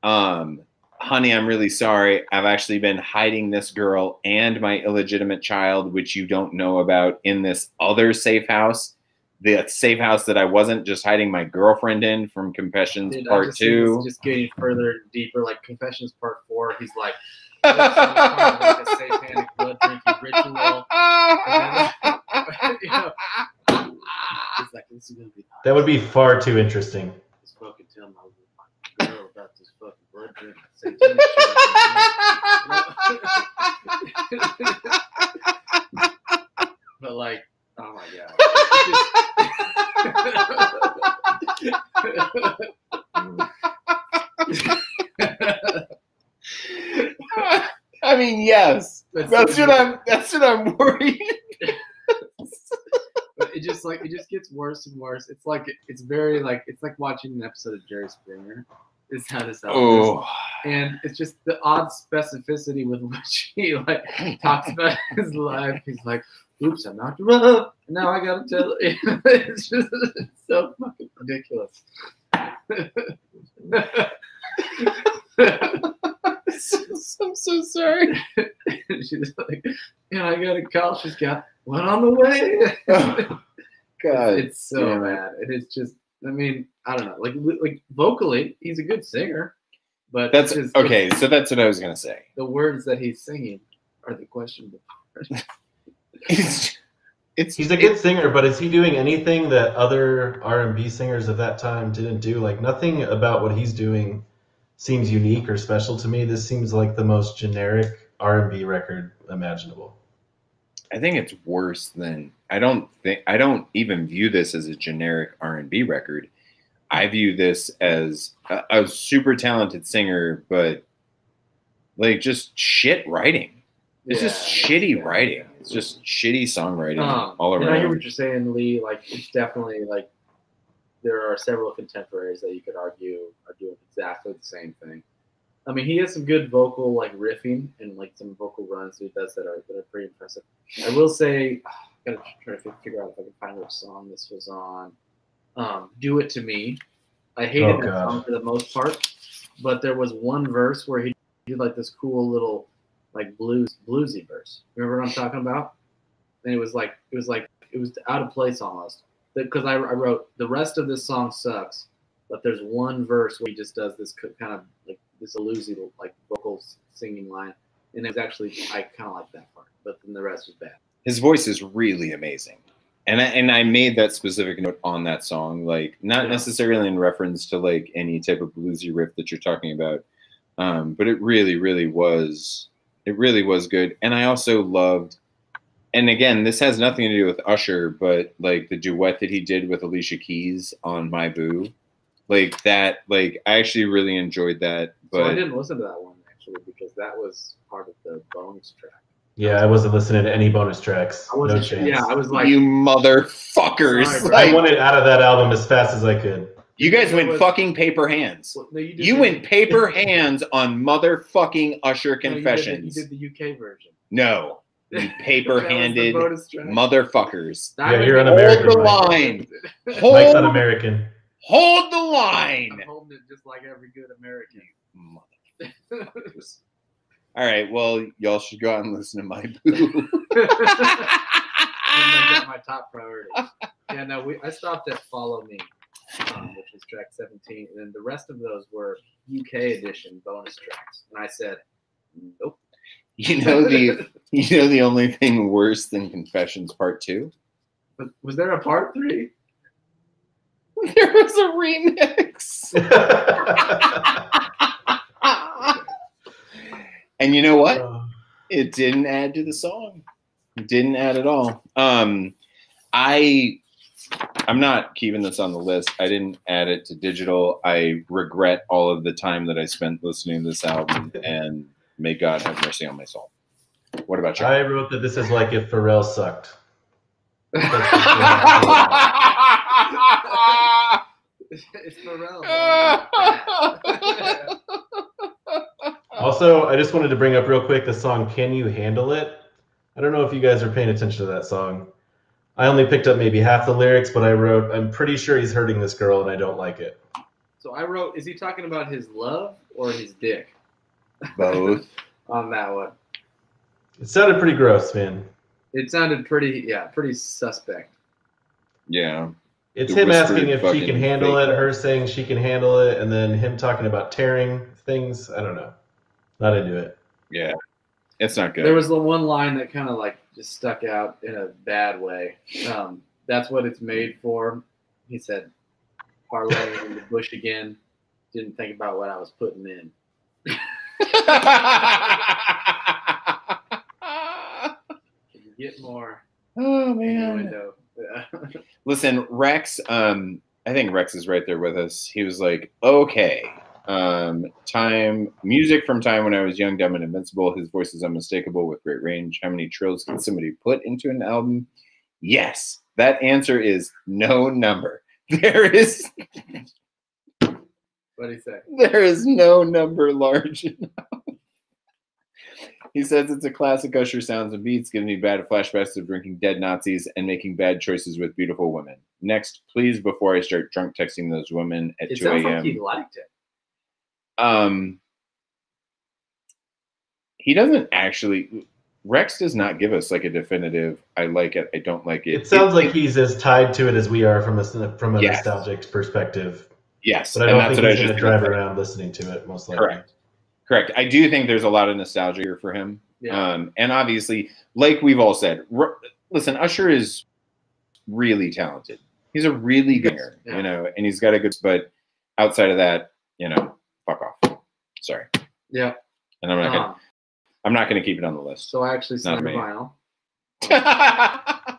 um, honey, I'm really sorry. I've actually been hiding this girl and my illegitimate child, which you don't know about, in this other safe house. The safe house that I wasn't just hiding my girlfriend in from Confessions Dude, Part just Two. just getting further deeper. Like Confessions Part Four, he's like, this is kind of like a satanic blood drinking ritual. Then, you know, like, this is gonna be hot. That would be far too interesting. Just fucking tell my, my girl about this fucking blood drinking satanic shit. but like, oh my god. I mean, yes, That's- that's what I'm. That's what I'm worried. but it just like it just gets worse and worse. It's like it's very like it's like watching an episode of Jerry Springer. Is how this album is. Oh, and it's just the odd specificity with which he like talks about his life. He's like, "Oops, I knocked her up. Now I gotta tell." it's just it's so fucking ridiculous. I'm so sorry. She's like, "And I got a call. She's got one on the way." Oh, God, it's so damn it. bad. It is just. I mean, I don't know. Like, like vocally, he's a good singer, but That's it's just- okay. So that's what I was gonna say. The words that he's singing are the questionable. It's it's He's a good singer, but is he doing anything that other R&B singers of that time didn't do? Like nothing about what he's doing seems unique or special to me. This seems like the most generic R&B record imaginable. I think it's worse than I don't think I don't even view this as a generic R and B record. I view this as a, a super talented singer, but like just shit writing. It's just shitty yeah, writing. It's just shitty songwriting Um, all And I hear what you're saying, Lee. Like, it's definitely like there are several contemporaries that you could argue are doing exactly the same thing. I mean, he has some good vocal like riffing and like some vocal runs he does that are that are pretty impressive. I will say, I gotta try to figure out if I can find which song this was on. Um, "Do It to Me." I hated Oh, that God. song for the most part, but there was one verse where he did like this cool little like blues bluesy verse. Remember what I'm talking about? And it was like it was like it was out of place almost. Because I, I wrote the rest of this song sucks, but there's one verse where he just does this kind of like this bluesy like vocal singing line, and it was actually I kind of like that part, but then the rest was bad. his voice is really amazing. And I, and I made that specific note on that song, like not Yeah. necessarily in reference to like any type of bluesy riff that you're talking about, um, but it really, really was, it really was good. And I also loved, and again, this has nothing to do with Usher, but like the duet that he did with Alicia Keys on My Boo, like that, like I actually really enjoyed that. So I didn't listen to that one actually because that was part of the bonus track. Yeah, I wasn't listening to any bonus tracks. I No wasn't. chance. yeah, I was like, you motherfuckers, Sorry, bro. I wanted out of that album as fast as I could. you guys went was- fucking paper hands. well, no, you, You went paper hands on motherfucking Usher no, you did the- confessions. You did the, UK version. No, you That was the paper-handed motherfuckers. I Yeah, was- you're Hold un-American, Hold the Mike. line. Mike's Hold, un-American. hold the I'm line. holding it just like every good American. Motherfuckers. All right, well, y'all should go out and listen to my boo. and then got my top priority. Yeah, no, we I stopped at Follow Me, um, which was track 17, and then the rest of those were UK edition bonus tracks. And I said, nope. you know the you know the only thing worse than Confessions Part Two. But was there a part three? There was a remix. and you know what? it didn't add to the song. It didn't add at all. Um i i'm not keeping this on the list. I didn't add it to digital. I regret all of the time that i spent listening to this album and may god have mercy on my soul. What about you? I wrote that this is like if Pharrell sucked. it's Pharrell. but Also, I just wanted to bring up real quick the song "Can You Handle It." I don't know if you guys are paying attention to that song. I only picked up maybe half the lyrics, but I wrote, "I'm pretty sure he's hurting this girl, and I don't like it." so I wrote, is he talking about his love or his dick both on that one? It sounded pretty gross, man. It sounded pretty, yeah, pretty suspect. yeah It's The him asking if she can handle fake it, her saying she can handle it, and then him talking about tearing things. I don't know. Not into it. yeah it's not good There was the one line that kind of like just stuck out in a bad way. Um, that's what it's made for. He said, "Parlay in the bush again." Didn't think about what I was putting in. Can you get more oh man. Listen, Rex, um, I think Rex is right there with us. He was like, okay, um, time, music from time when I was young, dumb, and invincible. His voice is unmistakable with great range. How many trills can somebody put into an album? Yes, that answer is no number. There is what he say? there is no number large enough. He says it's a classic Usher sounds and beats, giving me bad flashbacks of drinking dead Nazis and making bad choices with beautiful women. Next, please, before I start drunk texting those women at It 2 a.m. like he liked it. Um, he doesn't actually. Rex does not give us like a definitive. I like it. I don't like it. It sounds like he's as tied to it as we are from a from a Yes. nostalgic perspective. yes, But I don't that's think I was he's going to gonna drive say. around listening to it. Most likely. Correct. Correct. I do think there's a lot of nostalgia here for him. Yeah. Um, and obviously, like we've all said, r- listen, Usher is really talented. He's a really good singer, Yeah. you know, and he's got a good. But outside of that, you know, fuck off. Sorry, yeah. and I'm not gonna. Um, I'm not gonna keep it on the list. so I actually Not signed a vinyl.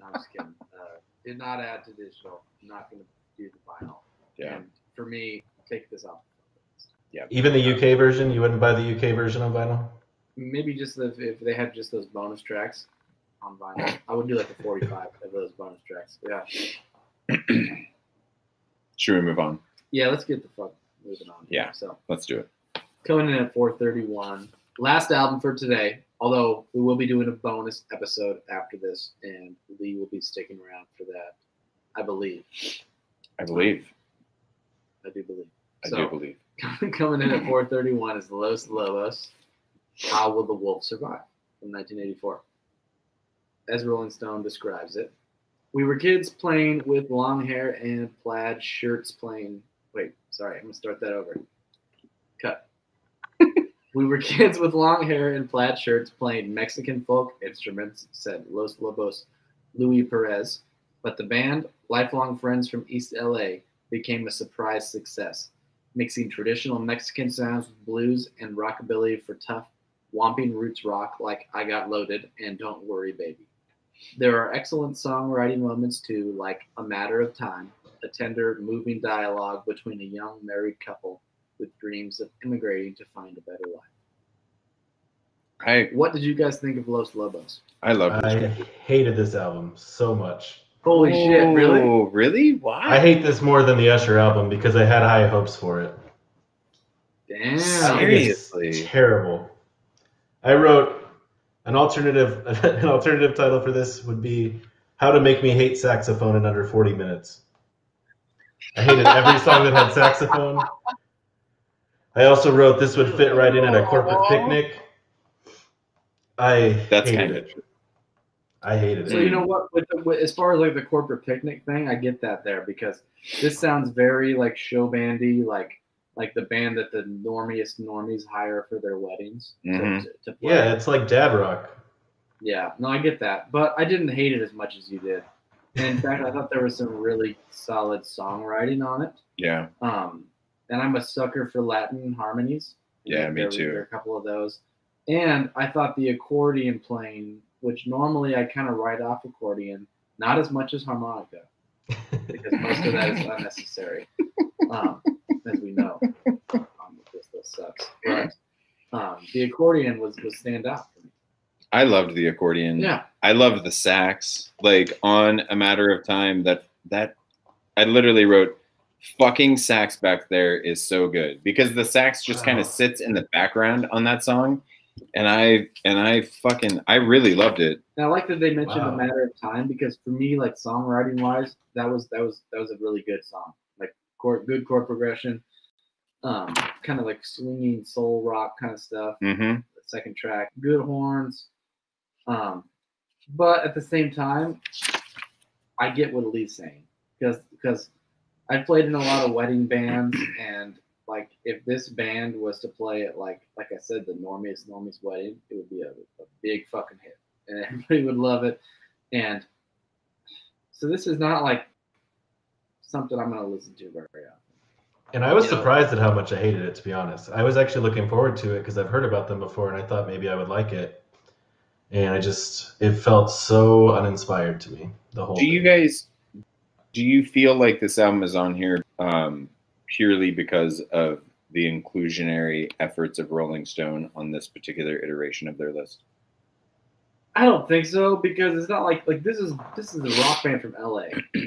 No, I'm just kidding. Uh, did not add to digital. Not going to do the vinyl. yeah. And for me, take this off. Yeah. Even the UK version, you wouldn't buy the UK version on vinyl. Maybe just the, if they had just those bonus tracks on vinyl, I would do like a 45 of those bonus tracks. Yeah. Should we move on? Yeah, let's get the fuck moving on. Yeah. So Let's do it. coming in at 431. Last album for today. Although we will be doing a bonus episode after this, and Lee will be sticking around for that. I believe. I believe. I do believe. I So- do believe. Coming in at 431 is Los Lobos. How Will the Wolf Survive from 1984. As Rolling Stone describes it, we were kids playing with long hair and plaid shirts playing. Sorry, I'm to start that over. Cut. we were kids with long hair and plaid shirts playing Mexican folk instruments, said Los Lobos Louie Perez. But the band, lifelong friends from East LA, became a surprise success mixing traditional Mexican sounds with blues and rockabilly for tough, whomping roots rock like I Got Loaded and Don't Worry Baby. There are excellent songwriting moments too, like A Matter of Time, a tender, moving dialogue between a young married couple with dreams of immigrating to find a better life. I What did you guys think of Los Lobos? I love. I record. hated this album so much. Holy shit, really? Oh, really? Why? I hate this more than the Usher album because I had high hopes for it. Damn. I it's Seriously? terrible. I wrote an alternative an alternative title for this would be "How to Make Me Hate Saxophone in Under 40 Minutes." I hated every song that had saxophone. I also wrote this would fit right in at a corporate picnic. I That's hated kind of it. I hated it. So you know what? With the, with, as far as like the corporate picnic thing, I get that there because this sounds very like show bandy, like like the band that the normiest normies hire for their weddings to- Mhm. to, to play. Yeah, it's like dad rock. yeah. No, I get that, but I didn't hate it as much as you did. And in fact, I thought there was some really solid songwriting on it. yeah. Um, and I'm a sucker for Latin harmonies. Yeah, me there, too. There are a couple of those, and I thought the accordion playing, which normally I kind of write off accordion, not as much as harmonica, because most of that is unnecessary, um, as we know. Um, this, this sucks, but um, the accordion was was stand out for me. I loved the accordion. Yeah, I loved the sax. Like on a matter of time, that that I literally wrote fucking sax back there is so good because the sax just kind of sits in the background on that song. And I and I fucking I really loved it. and I like that they mentioned Wow. a matter of time because for me, like songwriting wise, that was that was that was a really good song. Like chord, good chord progression, um, kind of like swinging soul rock kind of stuff. Mm-hmm. second track. Good horns. Um, but at the same time, I get what Lee's saying because because I've played in a lot of wedding bands and like if this band was to play at like like I said the normies normies wedding, it would be a, a big fucking hit and everybody would love it. And so this is not like something I'm gonna listen to very often. And I was You know? surprised at how much I hated it, to be honest. I was actually looking forward to it because I've heard about them before and I thought maybe I would like it. And I just, it felt so uninspired to me, the whole Do you guys do you feel like this album is on here um, purely because of the inclusionary efforts of Rolling Stone on this particular iteration of their list? I don't think so because it's not like like this is this is a rock band from LA.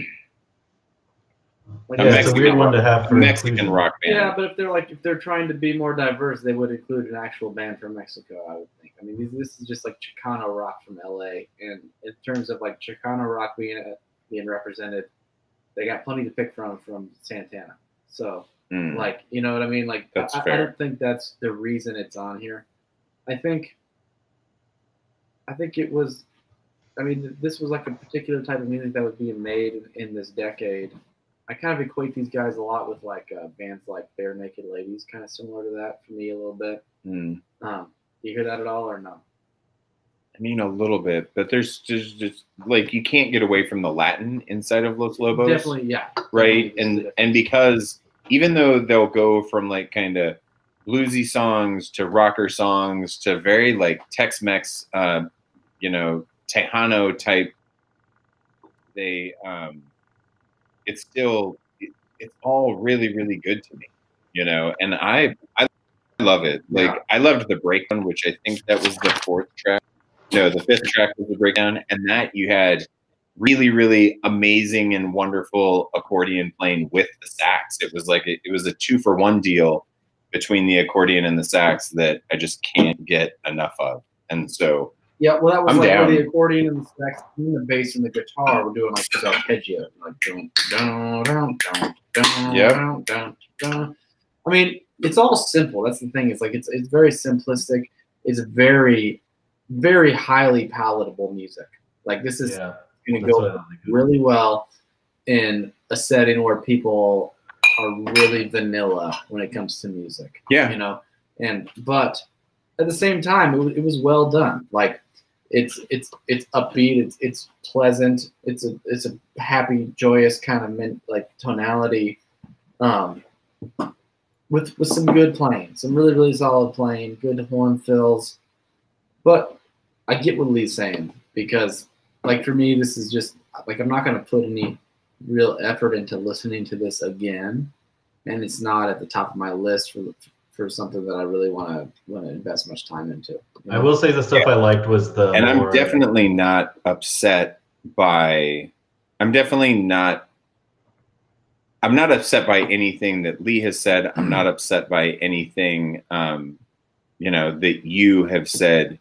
Like, A Yeah, it's a Mexican weird one rock- to have for Mexican inclusion. rock band. Yeah, but if they're like if they're trying to be more diverse, they would include an actual band from Mexico. I would think. I mean, this, this is just like Chicano rock from LA, and in terms of like Chicano rock being uh, being represented, they got plenty to pick from from Santana. So Mm. like you know what I mean? Like That's I, I don't think that's the reason it's on here. I think I think it was. I mean, this was like a particular type of music that was being made in, in this decade. I kind of equate these guys a lot with like uh, bands like Barenaked Ladies, kind of similar to that for me a little bit. Mm. Um, you hear that at all or no? I mean, a little bit, but there's just, just like you can't get away from the Latin inside of Los Lobos, Definitely, yeah. right? Definitely And and because even though they'll go from like kind of bluesy songs to rocker songs to very like Tex-Mex, uh, you know, Tejano type, they um, it's still it, it's all really really good to me, you know, and I I love it. Like Yeah. I loved the breakdown, which I think that was the fourth track. No, the fifth track was the breakdown, and that you had really, really amazing and wonderful accordion playing with the sax. It was like a, it was a two for one deal, between the accordion and the sax that I just can't get enough of. And so Yeah, well, that was I'm like down. where the accordion and the sax and the bass and the guitar were doing like this arpeggio, like dun, dun, dun, dun, dun, Yep. dun, dun, dun. I mean, it's all simple. That's the thing. It's like it's it's very simplistic. It's very, very highly palatable music. Like this is Yeah, going to go like. really well in a setting where people are really vanilla when it comes to music yeah, you know and but at the same time it was, it was well done like it's it's it's upbeat it's it's pleasant it's a it's a happy joyous kind of min, like tonality um with with some good playing some really really solid playing good horn fills but i get what lee's saying because like for me this is just like i'm not going to put any real effort into listening to this again and it's not at the top of my list for for something that I really want to want to invest much time into. you I will say the stuff I liked was the. and I'm definitely not upset by. I'm definitely not. I'm not upset by anything that Lee has said. I'm not upset by anything, um, you know, that you have said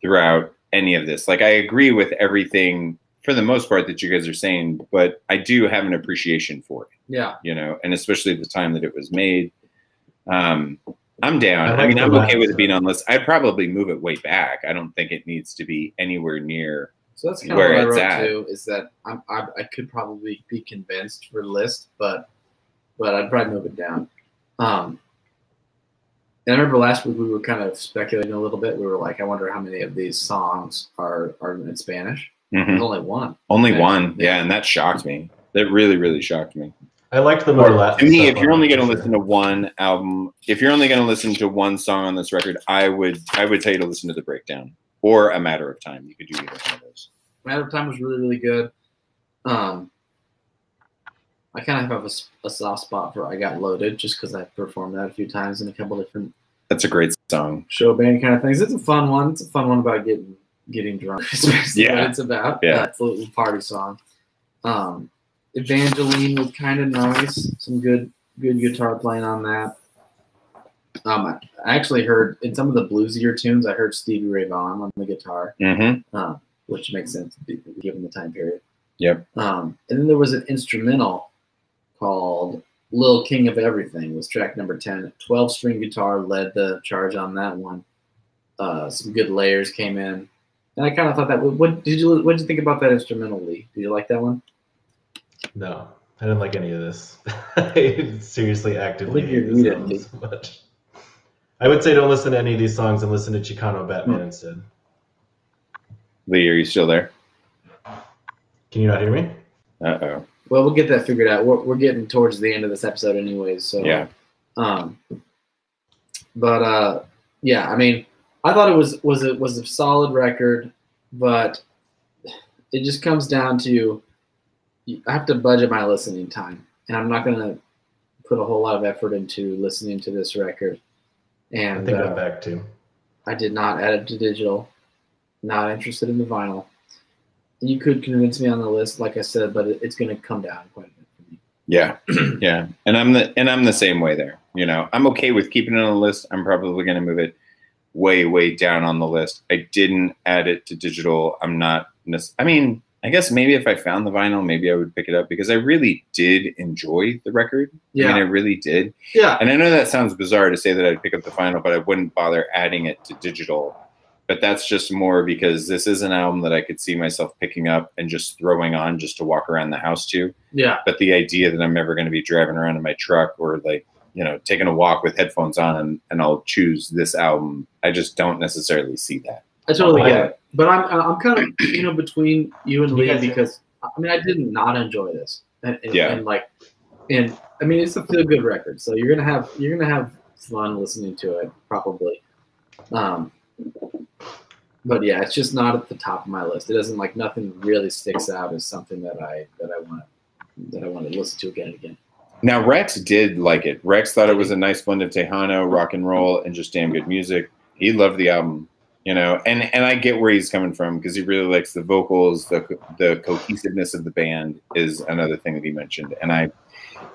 throughout any of this. Like I agree with everything for the most part that you guys are saying, but I do have an appreciation for it. Yeah, you know, and especially the time that it was made. Um, I'm down. I I, mean, I'm okay with it being on list. I'd probably move it way back. I don't think it needs to be anywhere near. So that's kind Where of what it's I wrote at. too. Is that I'm, I I could probably be convinced for list, but but I'd probably move it down. Um, and I remember last week we were kind of speculating a little bit. We were like, I wonder how many of these songs are are in Spanish. Mhm. There's only one. Only Yeah. one, yeah, and that shocked me. That really, really shocked me. I liked the more Latin. to me, if you're only going to for listen to one album, if you're only going to listen to one song on this record, I would, I would tell you to listen to the breakdown or a matter of time. You could do either Matter of Time was really, really good. Um, I kind of have a soft spot for I Got Loaded just because I performed that a few times in a couple different That's a great song. show band kind of things. It's a fun one. It's a fun one about getting getting drunk. Yeah. what it's about. Yeah. Uh, it's a little party song. Um, Evangeline was kind of nice. Some good good guitar playing on that. Um, I actually heard in some of the bluesier tunes. I heard Stevie Ray Vaughan on the guitar Mm-hmm. uh, which makes sense given the time period. Yep. Um, and then there was an instrumental called "Lil King of Everything" was track number ten. Twelve string guitar led the charge on that one. Uh, some good layers came in, and I kind of thought that. What, what did you What did you think about that instrumental, Lee? Did you like that one? No, I didn't like any of this. I seriously actively What did you hate this read it, album so much. I would say don't listen to any of these songs and listen to Chicano Batman Hmm. instead. Lee, are you still there? Can you not hear me? Uh oh. Well, we'll get that figured out. We're, we're getting towards the end of this episode, anyways. So Yeah. Um, but uh, yeah, I mean, I thought it was was a was a solid record, but it just comes down to I have to budget my listening time, and I'm not gonna put a whole lot of effort into listening to this record. I And think uh, I'm back too. I did not add it to digital. Not interested in the vinyl. You could convince me on the list, like I said, but it's going to come down quite a bit for me. Yeah, yeah, and I'm the and I'm the same way there. You know, I'm okay with keeping it on the list. I'm probably going to move it way, way down on the list. I didn't add it to digital. I'm not. I mean, I guess maybe if I found the vinyl, maybe I would pick it up because I really did enjoy the record. I Yeah, mean, I really did. yeah, And I know that sounds bizarre to say that I'd pick up the vinyl, but I wouldn't bother adding it to digital. But that's just more because this is an album that I could see myself picking up and just throwing on just to walk around the house to yeah. but the idea that I'm ever going to be driving around in my truck or like you know taking a walk with headphones on and, and I'll choose this album, I just don't necessarily see that. I totally get it, but I'm I'm kind of you know between you and Can Lee because I mean I did not enjoy this, and, and, Yeah. and like, and I mean it's a feel good record, so you're gonna have you're gonna have fun listening to it probably, um, but yeah, it's just not at the top of my list. It doesn't like nothing really sticks out as something that I that I want that I want to listen to again and again. Now Rex did like it. Rex thought it was a nice blend of Tejano, rock and roll, and just damn good music. He loved the album, you know, and and I get where he's coming from because he really likes the vocals, the the cohesiveness of the band is another thing that he mentioned, and I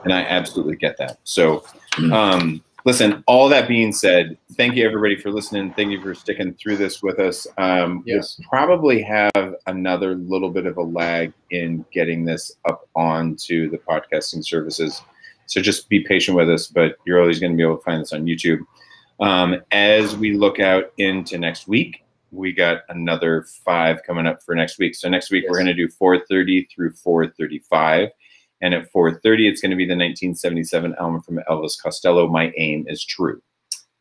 and I absolutely get that. So, um, listen, all that being said, thank you everybody for listening. Thank you for sticking through this with us. Um, Yes. We'll probably have another little bit of a lag in getting this up onto the podcasting services. So just be patient with us, but you're always going to be able to find this on YouTube. Um, as we look out into next week, we got another five coming up for next week. So next week we're going to do 430 through 435. And at 4:30, it's going to be the 1977 album from Elvis Costello. My aim is true.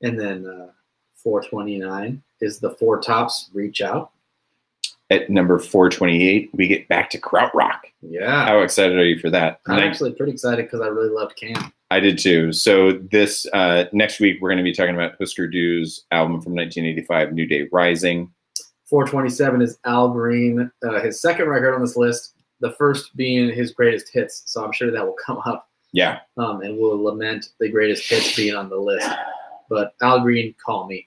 And then uh, 429 is the Four Tops Reach Out. At number 428, we get back to Krautrock. Yeah. How excited are you for that? I'm actually pretty excited because I really loved Can. I did too. So this uh, next week, we're going to be talking about Husker Du's album from 1985, New Day Rising. 427 is Al Green, uh, his second record on this list, the first being his greatest hits. So I'm sure that will come up Yeah, um, and we'll lament the greatest hits being on the list. But Al Green, Call Me,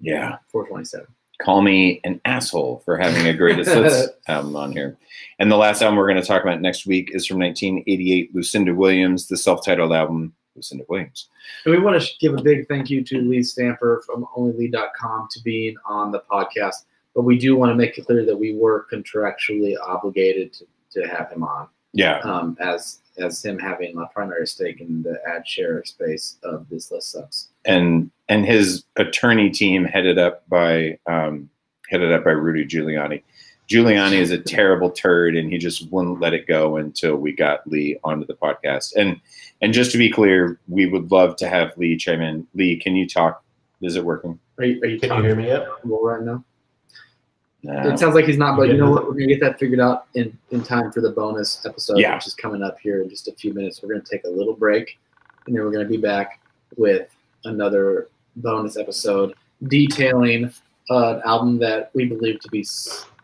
yeah. 427. Call me an asshole for having a greatest hits album on here. And the last album we're going to talk about next week is from 1988, Lucinda Williams, the self-titled album, Lucinda Williams. And we want to give a big thank you to Lee Stamper from OnlyLee.com to being on the podcast. But we do want to make it clear that we were contractually obligated to, to have him on, Yeah, um, as as him having a primary stake in the ad share space of this list sucks. and and his attorney team headed up by um, headed up by Rudy Giuliani. Giuliani is a terrible turd, and he just wouldn't let it go until we got Lee onto the podcast. And and just to be clear, we would love to have Lee chime in. Lee, can you talk? Is it working? Are you, are you Can you hear me yet? Well, right now? No. It sounds like he's not, but you know what? We're gonna get that figured out in in time for the bonus episode, Yeah. which is coming up here in just a few minutes. We're gonna take a little break, and then we're gonna be back with another bonus episode detailing uh, an album that we believe to be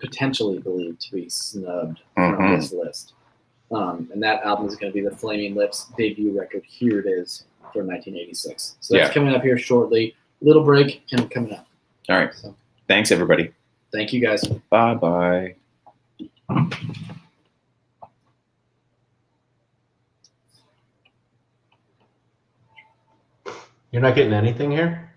potentially believed to be snubbed from Mhm. this list. Um, and that album is going to be the Flaming Lips debut record. Here it is from 1986. So that's Yeah. coming up here shortly. Little break and coming up. All right. So Thanks, everybody. Thank you guys. Bye bye. You're not getting anything here?